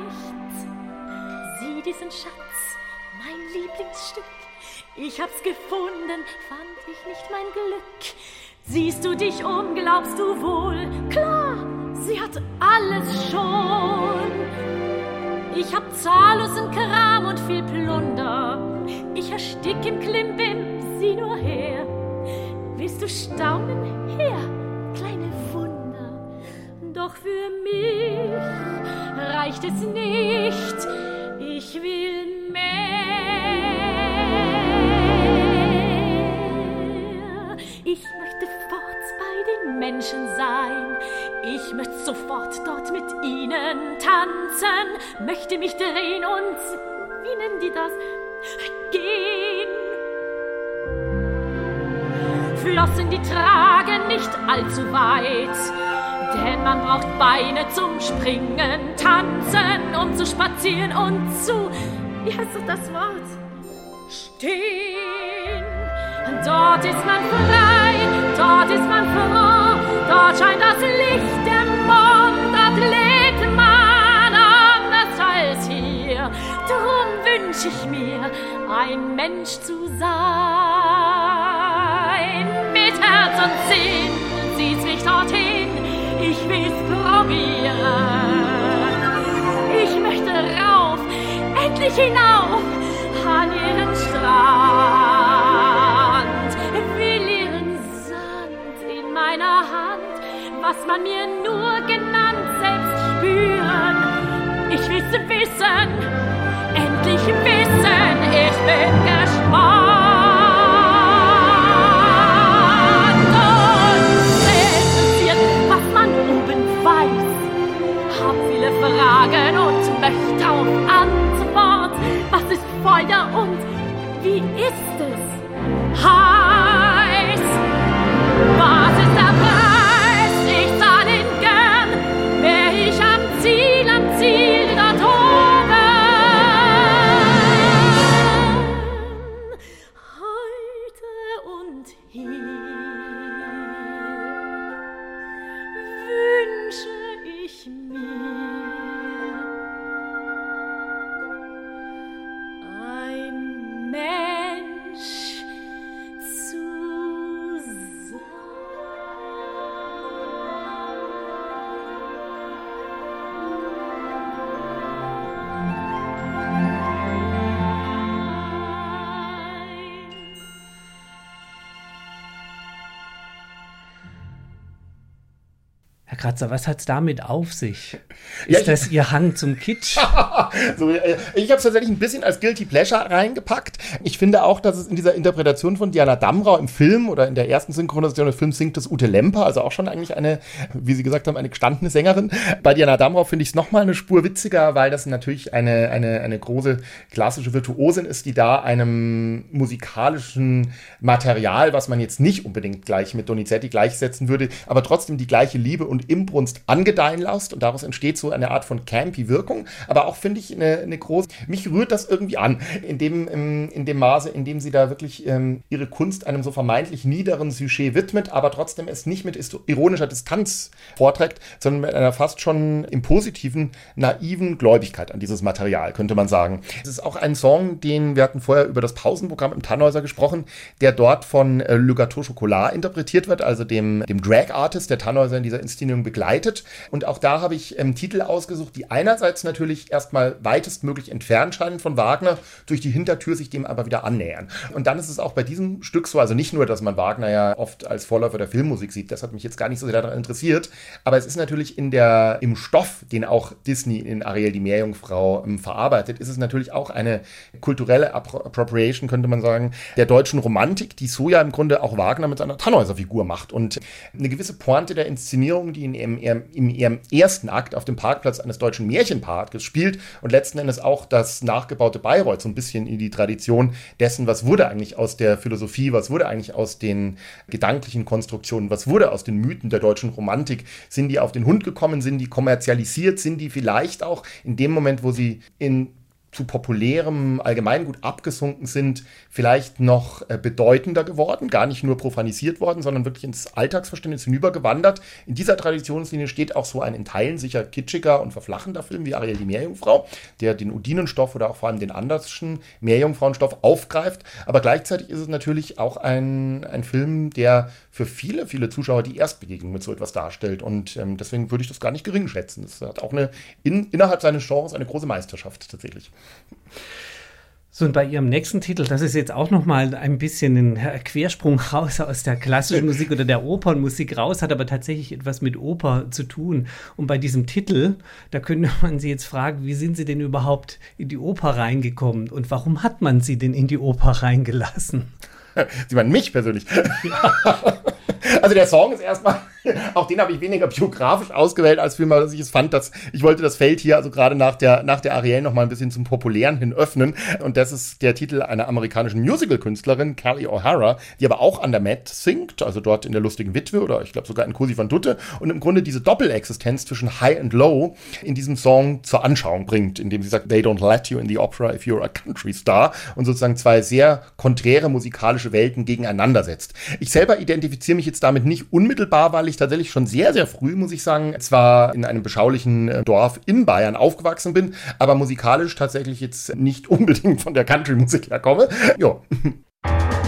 Sieh diesen Schatz, mein Lieblingsstück. Ich hab's gefunden, fand ich nicht mein Glück. Siehst du dich um, glaubst du wohl? Klar, sie hat alles schon. Ich hab zahllosen Kram und viel Plunder. Ich erstick im Klimbim, sieh nur her. Willst du staunen? Her, kleine Wunder. Doch für mich reicht es nicht. Ich will mehr. Ich möchte fort bei den Menschen sein. Ich möchte sofort dort mit ihnen tanzen, möchte mich drehen und wie nennen die das? Gehen Flossen, die tragen nicht allzu weit. Denn man braucht Beine zum Springen, Tanzen, um zu spazieren und zu, wie heißt doch das Wort? Stehen. Dort ist man frei Dort ist man froh, dort scheint das Licht der Mond, dort lebt man anders als hier. Drum wünsch ich mir, ein Mensch zu sein. Und Sinn zieht's mich dorthin, ich will's probieren. Ich möchte rauf, endlich hinauf an ihren Strand. Will ihren Sand in meiner Hand, was man mir nur genannt, selbst spüren. Ich will's wissen, endlich wissen, ich bin Fragen und möchte auf Antwort. Was ist Feuer und wie ist es? Heiß. Herr Kratzer, was hat's damit auf sich? Ist Ja, das Ihr Hang zum Kitsch? *laughs* So, äh, ich habe es tatsächlich ein bisschen als Guilty Pleasure reingepackt. Ich finde auch, dass es in dieser Interpretation von Diana Damrau im Film oder in der ersten Synchronisation des Films singt das Ute Lemper, also auch schon eigentlich eine, wie Sie gesagt haben, eine gestandene Sängerin. Bei Diana Damrau finde ich es nochmal eine Spur witziger, weil das natürlich eine, eine, eine große klassische Virtuosin ist, die da einem musikalischen Material, was man jetzt nicht unbedingt gleich mit Donizetti gleichsetzen würde, aber trotzdem die gleiche Liebe und Imbrunst angedeihen lässt und daraus entsteht so eine Art von campy Wirkung, aber auch finde ich eine, eine große, mich rührt das irgendwie an, in dem, in, in dem Maße, in dem sie da wirklich ähm, ihre Kunst einem so vermeintlich niederen Sujet widmet, aber trotzdem es nicht mit ironischer Distanz vorträgt, sondern mit einer fast schon im positiven, naiven Gläubigkeit an dieses Material, könnte man sagen. Es ist auch ein Song, den wir hatten vorher über das Pausenprogramm im Tannhäuser gesprochen, der dort von äh, Le Gâteau Chocolat interpretiert wird, also dem, dem Drag-Artist der Tannhäuser in dieser Inszenierung begleitet. Und auch da habe ich ähm, Titel ausgesucht, die einerseits natürlich erstmal weitestmöglich entfernt scheinen von Wagner, durch die Hintertür sich dem aber wieder annähern. Und dann ist es auch bei diesem Stück so, also nicht nur, dass man Wagner ja oft als Vorläufer der Filmmusik sieht, das hat mich jetzt gar nicht so sehr daran interessiert, aber es ist natürlich in der, im Stoff, den auch Disney in Ariel die Meerjungfrau ähm, verarbeitet, ist es natürlich auch eine kulturelle Appro Appropriation, könnte man sagen, der deutschen Romantik, die so ja im Grunde auch Wagner mit seiner Tannhäuser-Figur macht. Und eine gewisse Pointe der Inszenierung, die in ihrem, ihrem, in ihrem ersten Akt auf dem Parkplatz eines deutschen Märchenparks spielt und letzten Endes auch das nachgebaute Bayreuth so ein bisschen in die Tradition dessen, was wurde eigentlich aus der Philosophie, was wurde eigentlich aus den gedanklichen Konstruktionen, was wurde aus den Mythen der deutschen Romantik, sind die auf den Hund gekommen, sind die kommerzialisiert, sind die vielleicht auch in dem Moment, wo sie in zu populärem Allgemeingut abgesunken sind, vielleicht noch äh, bedeutender geworden, gar nicht nur profanisiert worden, sondern wirklich ins Alltagsverständnis hinübergewandert. In dieser Traditionslinie steht auch so ein in Teilen sicher kitschiger und verflachender Film wie Ariel die Meerjungfrau, der den Udinenstoff oder auch vor allem den Anderschen Meerjungfrauenstoff aufgreift. Aber gleichzeitig ist es natürlich auch ein, ein Film, der für viele, viele Zuschauer die Erstbegegnung mit so etwas darstellt. Und ähm, deswegen würde ich das gar nicht gering schätzen. Es hat auch eine in, innerhalb seines Genres eine große Meisterschaft tatsächlich. So, und bei Ihrem nächsten Titel, das ist jetzt auch nochmal ein bisschen ein Quersprung raus aus der klassischen *laughs* Musik oder der Opernmusik raus, hat aber tatsächlich etwas mit Oper zu tun. Und bei diesem Titel, da könnte man Sie jetzt fragen, wie sind Sie denn überhaupt in die Oper reingekommen und warum hat man Sie denn in die Oper reingelassen? *laughs* Sie meinen mich persönlich. *laughs* also der Song ist erstmal *laughs* Auch den habe ich weniger biografisch ausgewählt, als vielmehr, dass ich es fand, dass ich wollte das Feld hier also gerade nach der, nach der Ariel noch mal ein bisschen zum Populären hin öffnen. Und das ist der Titel einer amerikanischen Musical-Künstlerin, Callie O'Hara, die aber auch an der Met singt, also dort in der lustigen Witwe oder ich glaube sogar in Cosi van Dutte und im Grunde diese Doppelexistenz zwischen High and Low in diesem Song zur Anschauung bringt, indem sie sagt, they don't let you in the opera if you're a country star und sozusagen zwei sehr konträre musikalische Welten gegeneinander setzt. Ich selber identifiziere mich jetzt damit nicht unmittelbar, weil ich tatsächlich schon sehr, sehr früh, muss ich sagen, zwar in einem beschaulichen äh, Dorf in Bayern aufgewachsen bin, aber musikalisch tatsächlich jetzt nicht *laughs* unbedingt von der Country-Musik herkomme. Ja. *laughs*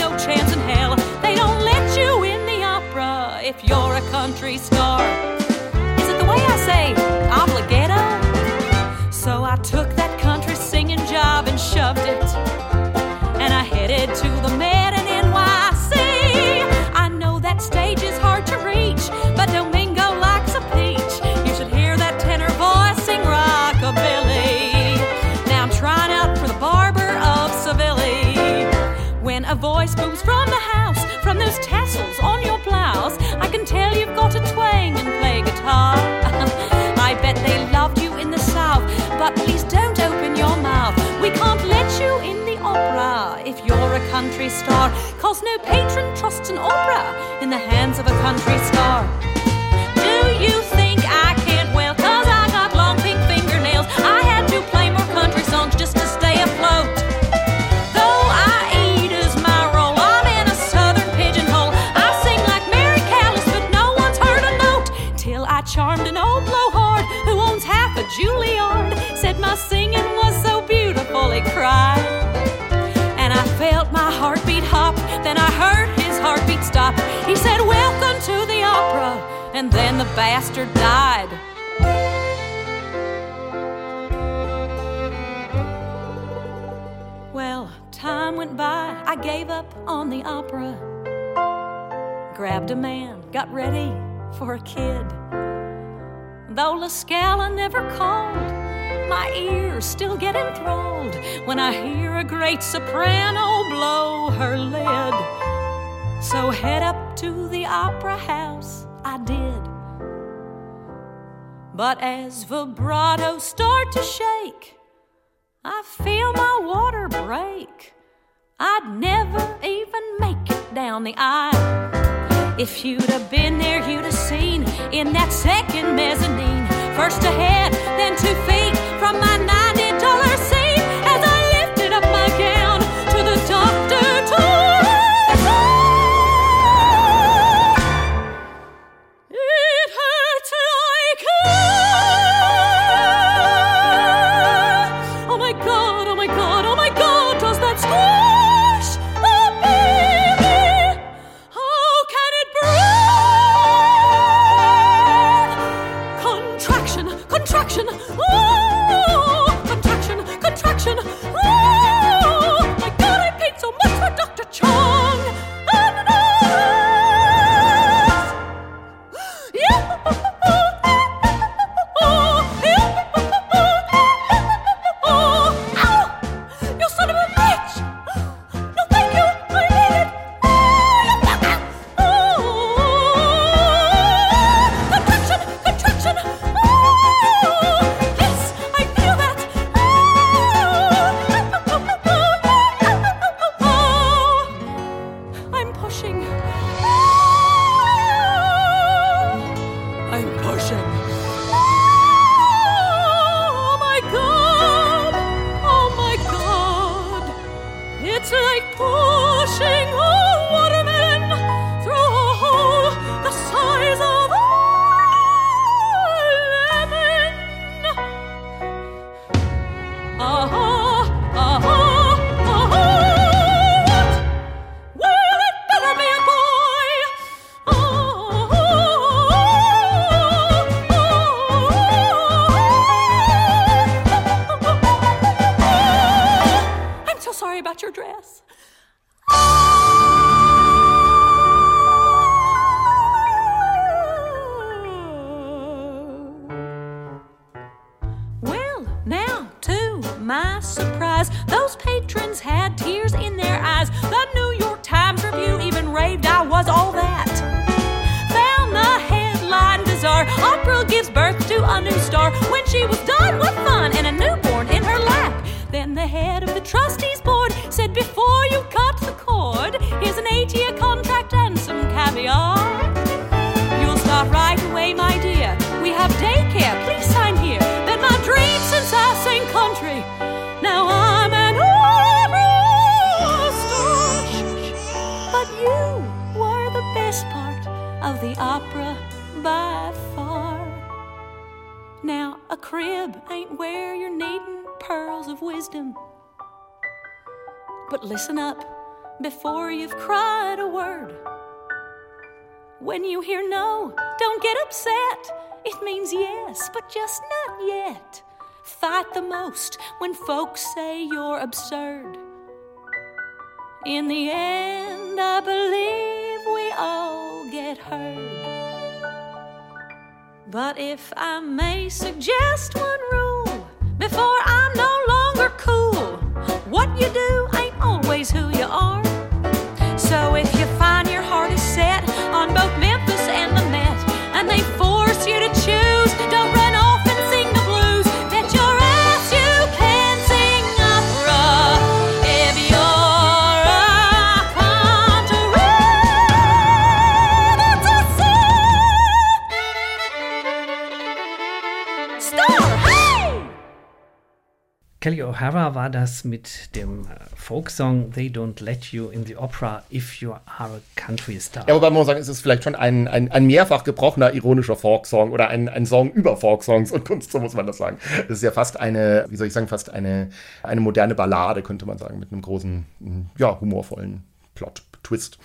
no chance in hell. They don't let you in the opera if you're a country star, cause no patron trusts an opera in the hands of a country star. Bastard died. Well, time went by. I gave up on the opera. Grabbed a man, got ready for a kid. Though La Scala never called, my ears still get enthralled when I hear a great soprano blow her lid. So head up to the opera house, I did. But as vibratos start to shake, I feel my water break. I'd never even make it down the aisle. If you'd have been there, you'd have seen in that second mezzanine. First ahead, then two feet from my $90 seat O'Hara war das mit dem äh, Folksong They Don't Let You in the Opera If You Are a Country Star. Ja, wobei man muss sagen, es ist vielleicht schon ein, ein, ein mehrfach gebrochener ironischer Folksong oder ein, ein Song über Folksongs und Kunst, so muss man das sagen. Das ist ja fast eine, wie soll ich sagen, fast eine, eine moderne Ballade, könnte man sagen, mit einem großen, ja, humorvollen Plot-Twist.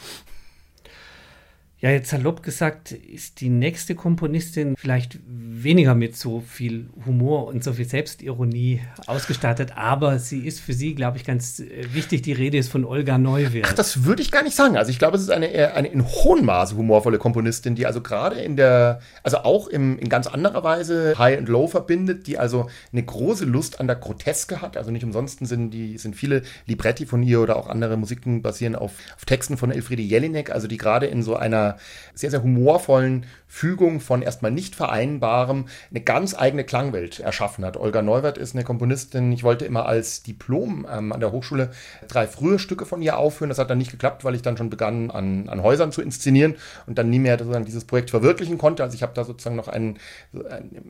Ja, jetzt salopp gesagt, ist die nächste Komponistin vielleicht weniger mit so viel Humor und so viel Selbstironie ausgestattet, aber sie ist für sie, glaube ich, ganz äh, wichtig. Die Rede ist von Olga Neuwirth. Ach, das würde ich gar nicht sagen. Also ich glaube, es ist eine, eine in hohem Maße humorvolle Komponistin, die also gerade in der, also auch im, in ganz anderer Weise High und Low verbindet, die also eine große Lust an der Groteske hat. Also nicht umsonst sind die, sind viele Libretti von ihr oder auch andere Musiken basieren auf, auf Texten von Elfriede Jelinek, also die gerade in so einer sehr, sehr humorvollen Fügung von erstmal nicht vereinbarem eine ganz eigene Klangwelt erschaffen hat. Olga Neuwirth ist eine Komponistin, ich wollte immer als Diplom ähm, an der Hochschule drei frühe Stücke von ihr aufführen. Das hat dann nicht geklappt, weil ich dann schon begann, an, an Häusern zu inszenieren und dann nie mehr sozusagen dieses Projekt verwirklichen konnte. Also ich habe da sozusagen noch ein,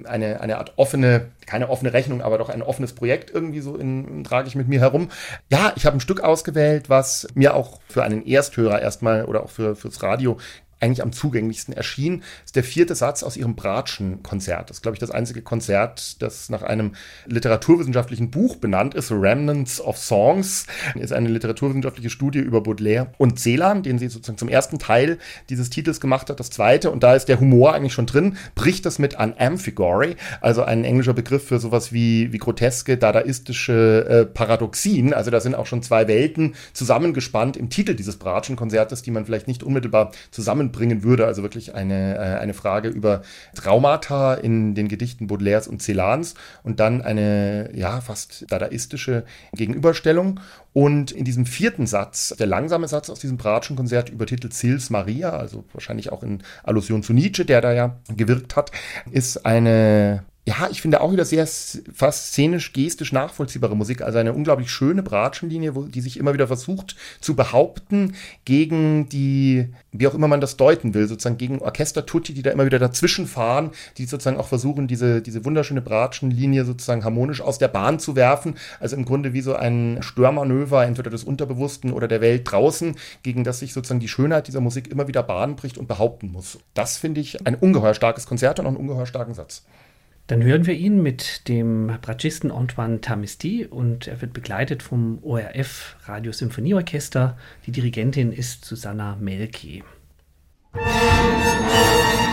eine, eine Art offene, keine offene Rechnung, aber doch ein offenes Projekt irgendwie so in, trage ich mit mir herum. Ja, ich habe ein Stück ausgewählt, was mir auch für einen Ersthörer erstmal oder auch für, fürs Radio eigentlich am zugänglichsten erschien, ist der vierte Satz aus ihrem Bratschen-Konzert. Das ist, glaube ich, das einzige Konzert, das nach einem literaturwissenschaftlichen Buch benannt ist. Remnants of Songs ist eine literaturwissenschaftliche Studie über Baudelaire und Celan, den sie sozusagen zum ersten Teil dieses Titels gemacht hat. Das zweite, und da ist der Humor eigentlich schon drin, bricht das mit an Amphigory, also ein englischer Begriff für sowas wie, wie groteske, dadaistische äh, Paradoxien. Also da sind auch schon zwei Welten zusammengespannt im Titel dieses Bratschen-Konzertes, die man vielleicht nicht unmittelbar zusammen bringen würde. Also wirklich eine, äh, eine Frage über Traumata in den Gedichten Baudelaires und Celans und dann eine, ja, fast dadaistische Gegenüberstellung. Und in diesem vierten Satz, der langsame Satz aus diesem Bratschen-Konzert übertitelt Sils Maria, also wahrscheinlich auch in Allusion zu Nietzsche, der da ja gewirkt hat, ist eine ja, ich finde auch wieder sehr fast szenisch, gestisch nachvollziehbare Musik. Also eine unglaublich schöne Bratschenlinie, wo, die sich immer wieder versucht zu behaupten gegen die, wie auch immer man das deuten will, sozusagen gegen Orchester-Tutti, die da immer wieder dazwischen fahren, die sozusagen auch versuchen, diese, diese wunderschöne Bratschenlinie sozusagen harmonisch aus der Bahn zu werfen. Also im Grunde wie so ein Störmanöver, entweder des Unterbewussten oder der Welt draußen, gegen das sich sozusagen die Schönheit dieser Musik immer wieder Bahn bricht und behaupten muss. Das finde ich ein ungeheuer starkes Konzert und auch einen ungeheuer starken Satz. Dann hören wir ihn mit dem Bratschisten Antoine Tamisti und er wird begleitet vom ORF Radiosymphonieorchester. Die Dirigentin ist Susanna Melki. Musik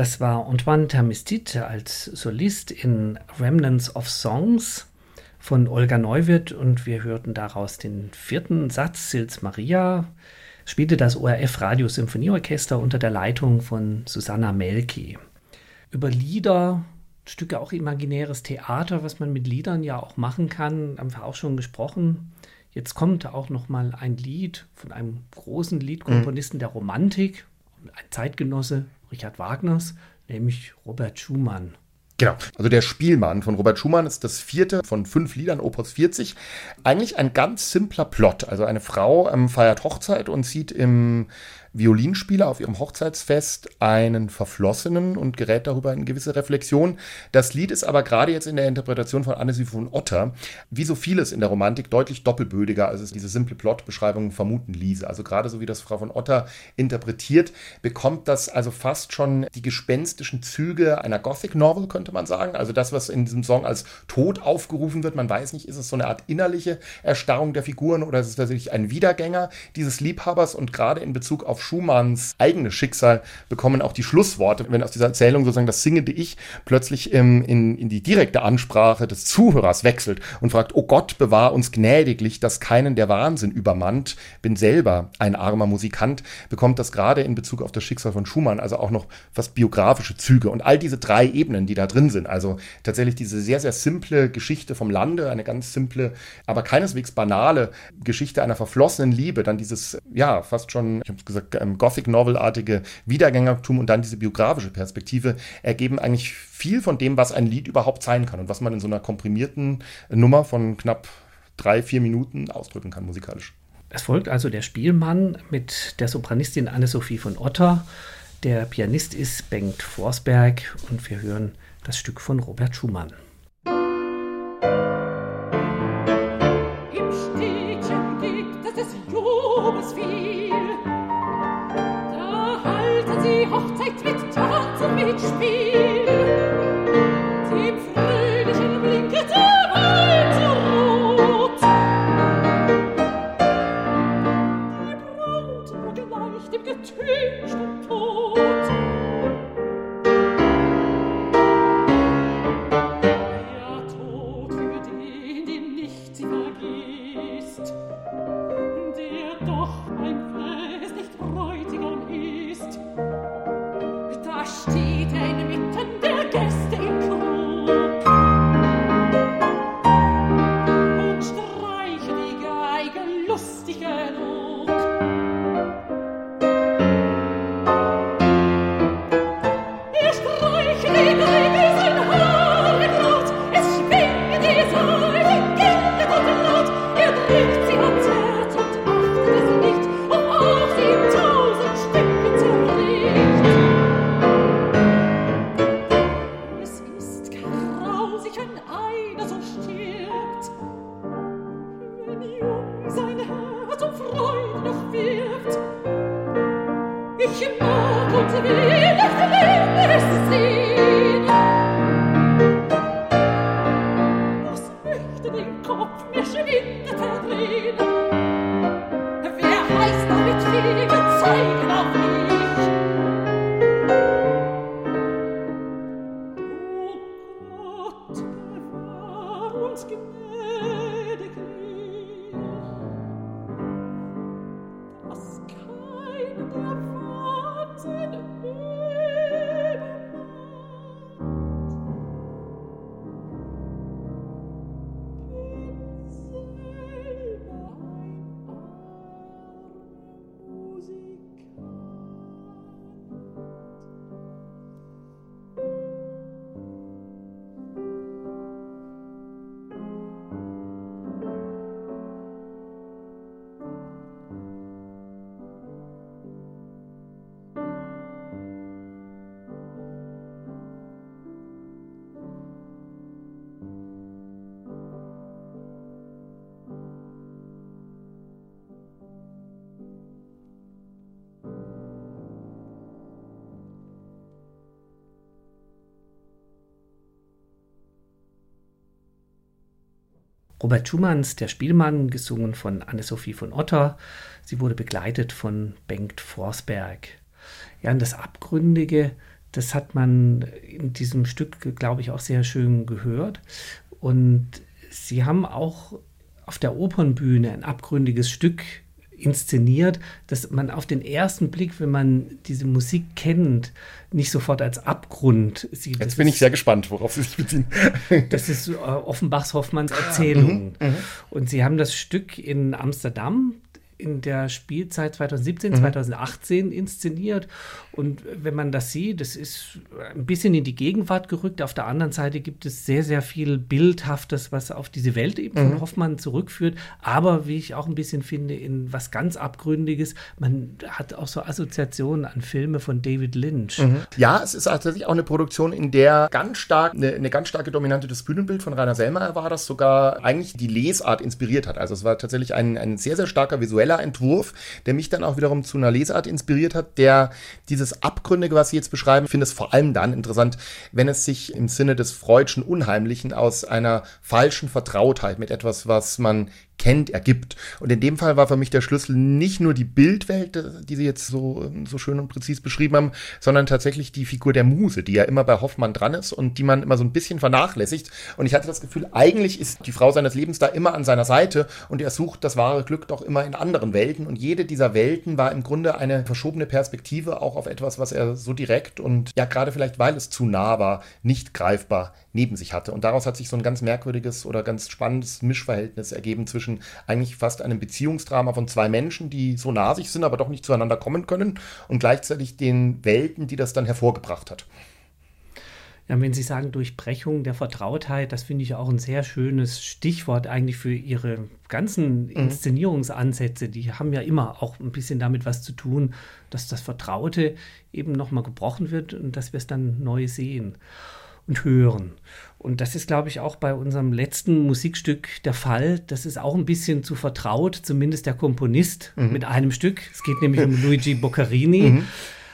Das war Antoine Termistit als Solist in Remnants of Songs von Olga Neuwirth und wir hörten daraus den vierten Satz, Sils Maria, spielte das ORF Radio Symphonieorchester unter der Leitung von Susanna Melki. Über Lieder, Stücke auch imaginäres Theater, was man mit Liedern ja auch machen kann, haben wir auch schon gesprochen. Jetzt kommt auch noch mal ein Lied von einem großen Liedkomponisten mhm. der Romantik, ein Zeitgenosse Richard Wagners, nämlich Robert Schumann. Genau, also der Spielmann von Robert Schumann ist das vierte von fünf Liedern, Opus 40. Eigentlich ein ganz simpler Plot. Also eine Frau ähm, feiert Hochzeit und zieht im Violinspieler auf ihrem Hochzeitsfest einen Verflossenen und gerät darüber in gewisse Reflexion. Das Lied ist aber gerade jetzt in der Interpretation von Annecy von Otter, wie so vieles in der Romantik, deutlich doppelbödiger, als es diese simple Plotbeschreibung vermuten ließe. Also gerade so wie das Frau von Otter interpretiert, bekommt das also fast schon die gespenstischen Züge einer Gothic Novel, könnte man sagen. Also das, was in diesem Song als Tod aufgerufen wird, man weiß nicht, ist es so eine Art innerliche Erstarrung der Figuren oder ist es tatsächlich ein Wiedergänger dieses Liebhabers und gerade in Bezug auf Schumanns eigenes Schicksal bekommen auch die Schlussworte, wenn aus dieser Erzählung sozusagen das singende Ich plötzlich ähm, in, in die direkte Ansprache des Zuhörers wechselt und fragt, oh Gott, bewahr uns gnädiglich, dass keinen der Wahnsinn übermannt, bin selber ein armer Musikant, bekommt das gerade in Bezug auf das Schicksal von Schumann also auch noch fast biografische Züge und all diese drei Ebenen, die da drin sind, also tatsächlich diese sehr, sehr simple Geschichte vom Lande, eine ganz simple, aber keineswegs banale Geschichte einer verflossenen Liebe, dann dieses, ja, fast schon, ich habe es gesagt, Gothic-Novel-artige Wiedergängertum und dann diese biografische Perspektive ergeben eigentlich viel von dem, was ein Lied überhaupt sein kann und was man in so einer komprimierten Nummer von knapp drei, vier Minuten ausdrücken kann musikalisch. Es folgt also der Spielmann mit der Sopranistin Anne-Sophie von Otter. Der Pianist ist Bengt Forsberg und wir hören das Stück von Robert Schumann. Robert Schumanns Der Spielmann, gesungen von Anne-Sophie von Otter. Sie wurde begleitet von Bengt Forsberg. Ja, und das Abgründige Das hat man in diesem Stück, glaube ich, auch sehr schön gehört. Und sie haben auch auf der Opernbühne ein abgründiges Stück inszeniert, dass man auf den ersten Blick, wenn man diese Musik kennt, nicht sofort als Abgrund sieht. Jetzt das bin ist, ich sehr gespannt, worauf Sie sich beziehen. *laughs* Das ist äh, Offenbachs Hoffmanns Erzählung. Mhm, Und sie haben das Stück in Amsterdam in der Spielzeit 2017, Mhm. 2018 inszeniert. Und wenn man das sieht, das ist ein bisschen in die Gegenwart gerückt. Auf der anderen Seite gibt es sehr, sehr viel Bildhaftes, was auf diese Welt eben von Mhm. Hoffmann zurückführt. Aber wie ich auch ein bisschen finde, in was ganz Abgründiges. Man hat auch so Assoziationen an Filme von David Lynch. Ja, es ist tatsächlich auch eine Produktion, in der ganz stark eine, eine ganz starke Dominante das Bühnenbild von Rainer Selmer war, das sogar eigentlich die Lesart inspiriert hat. Also es war tatsächlich ein, ein sehr, sehr starker visueller Entwurf, der mich dann auch wiederum zu einer Lesart inspiriert hat, der dieses Abgründige, was Sie jetzt beschreiben, finde es vor allem dann interessant, wenn es sich im Sinne des Freudschen Unheimlichen aus einer falschen Vertrautheit mit etwas, was man kennt, ergibt. Und in dem Fall war für mich der Schlüssel nicht nur die Bildwelt, die Sie jetzt so, so schön und präzis beschrieben haben, sondern tatsächlich die Figur der Muse, die ja immer bei Hoffmann dran ist und die man immer so ein bisschen vernachlässigt. Und ich hatte das Gefühl, eigentlich ist die Frau seines Lebens da immer an seiner Seite und er sucht das wahre Glück doch immer in anderen Welten. Und jede dieser Welten war im Grunde eine verschobene Perspektive auch auf etwas, was er so direkt und ja gerade vielleicht, weil es zu nah war, nicht greifbar neben sich hatte. Und daraus hat sich so ein ganz merkwürdiges oder ganz spannendes Mischverhältnis ergeben zwischen eigentlich fast einem Beziehungsdrama von zwei Menschen, die so nah sich sind, aber doch nicht zueinander kommen können und gleichzeitig den Welten, die das dann hervorgebracht hat. Ja, wenn Sie sagen Durchbrechung der Vertrautheit, das finde ich auch ein sehr schönes Stichwort eigentlich für Ihre ganzen Inszenierungsansätze. Die haben ja immer auch ein bisschen damit was zu tun, dass das Vertraute eben nochmal gebrochen wird und dass wir es dann neu sehen und hören. Und das ist, glaube ich, auch bei unserem letzten Musikstück der Fall. Das ist auch ein bisschen zu vertraut, zumindest der Komponist mit einem Stück. Es geht nämlich um *laughs* Luigi Boccarini.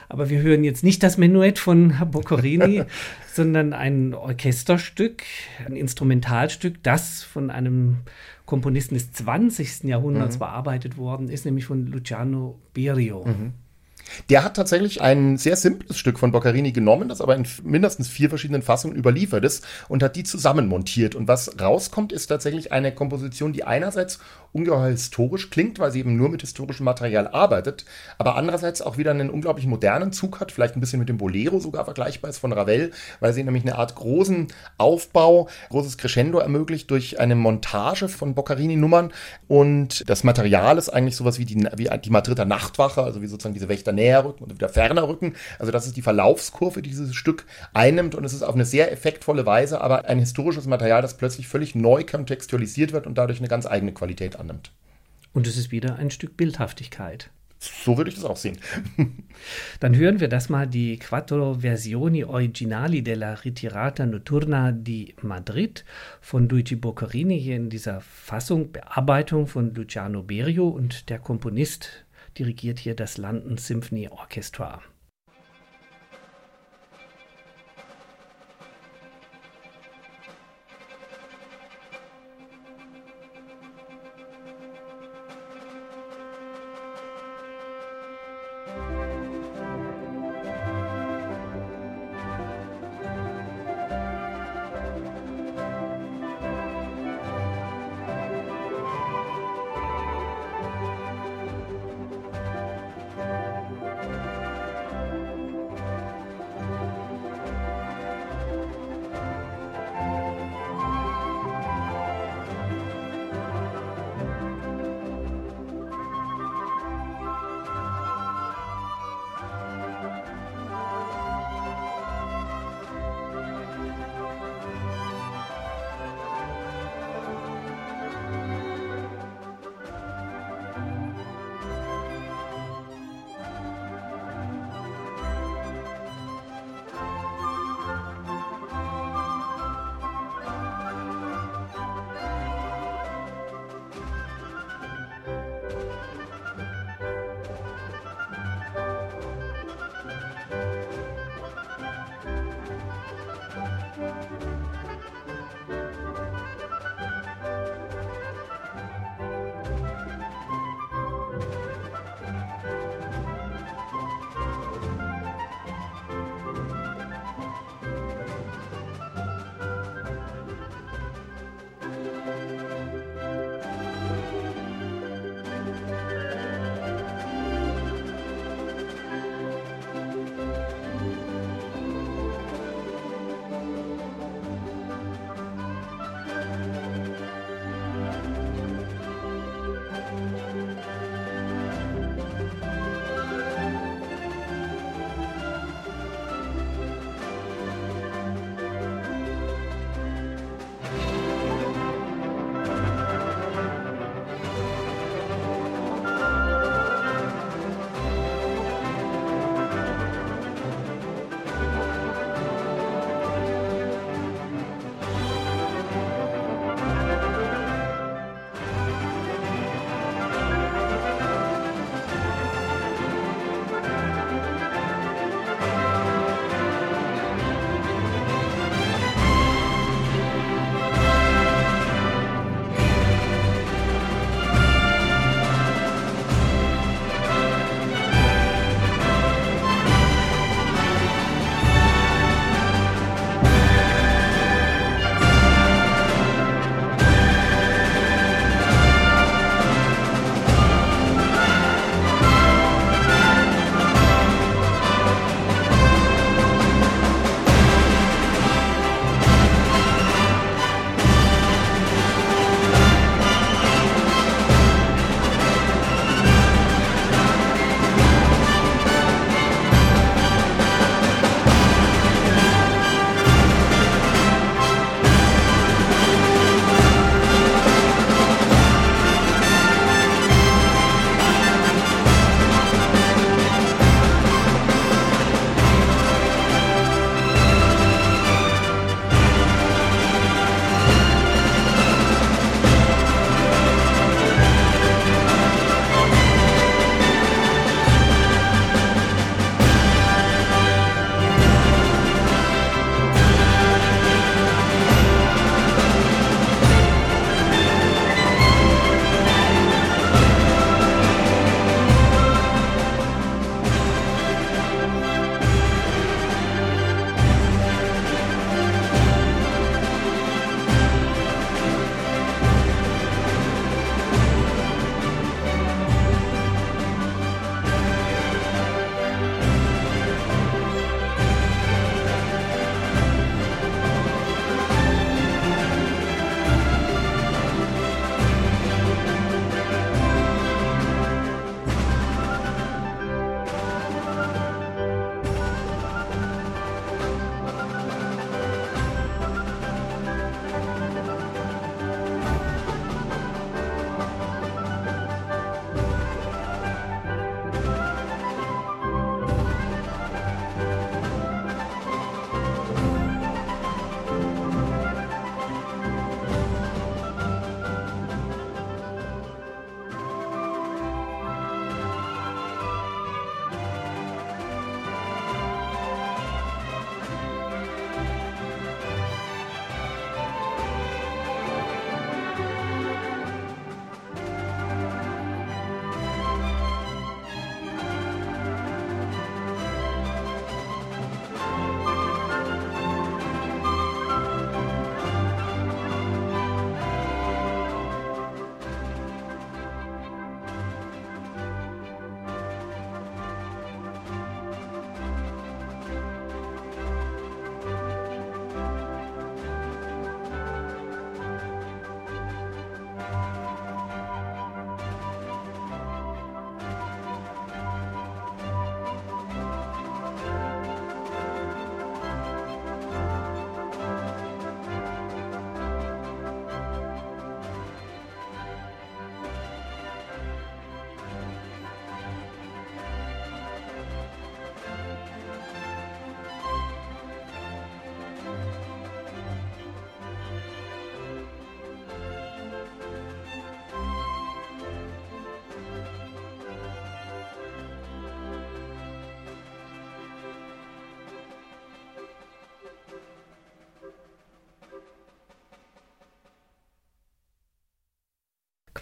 Aber wir hören jetzt nicht das Menuett von Boccarini, *laughs* sondern ein Orchesterstück, ein Instrumentalstück, das von einem Komponisten des 20. Jahrhunderts bearbeitet worden ist, nämlich von Luciano Berio. Der hat tatsächlich ein sehr simples Stück von Boccarini genommen, das aber in mindestens vier verschiedenen Fassungen überliefert ist und hat die zusammenmontiert. Und was rauskommt, ist tatsächlich eine Komposition, die einerseits ungeheuer historisch klingt, weil sie eben nur mit historischem Material arbeitet, aber andererseits auch wieder einen unglaublich modernen Zug hat, vielleicht ein bisschen mit dem Bolero sogar vergleichbar ist von Ravel, weil sie nämlich eine Art großen Aufbau, großes Crescendo ermöglicht durch eine Montage von Boccarini-Nummern und das Material ist eigentlich sowas wie die, wie die Madrider Nachtwache, also wie sozusagen diese Wächter näher rücken und wieder ferner rücken. Also das ist die Verlaufskurve, die dieses Stück einnimmt und es ist auf eine sehr effektvolle Weise, aber ein historisches Material, das plötzlich völlig neu kontextualisiert wird und dadurch eine ganz eigene Qualität annimmt. Und es ist wieder ein Stück Bildhaftigkeit. So würde ich das auch sehen. *laughs* Dann hören wir das mal die Quattro Versioni Originali della Ritirata Notturna di Madrid von Luigi Boccarini hier in dieser Fassung, Bearbeitung von Luciano Berio und der Komponist dirigiert hier das London Symphony Orchestra.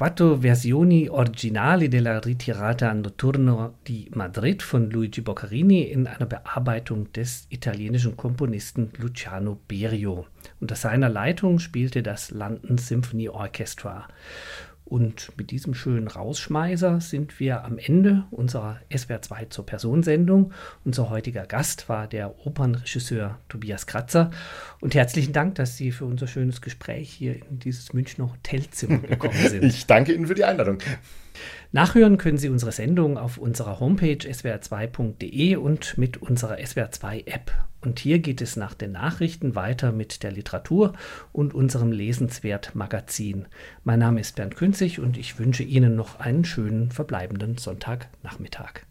Quattro versioni originali della ritirata notturno di Madrid von Luigi Boccarini in einer Bearbeitung des italienischen Komponisten Luciano Berio. Unter seiner Leitung spielte das London Symphony Orchestra. Und mit diesem schönen Rausschmeißer sind wir am Ende unserer SWR 2 zur Personensendung. Unser heutiger Gast war der Opernregisseur Tobias Kratzer. Und herzlichen Dank, dass Sie für unser schönes Gespräch hier in dieses Münchner Hotelzimmer gekommen *laughs* sind. ich danke Ihnen für die Einladung. Nachhören können Sie unsere Sendung auf unserer Homepage swr2.de und mit unserer SWR2-App. Und hier geht es nach den Nachrichten weiter mit der Literatur und unserem Lesenswert-Magazin. Mein Name ist Bernd Künzig und ich wünsche Ihnen noch einen schönen verbleibenden Sonntagnachmittag.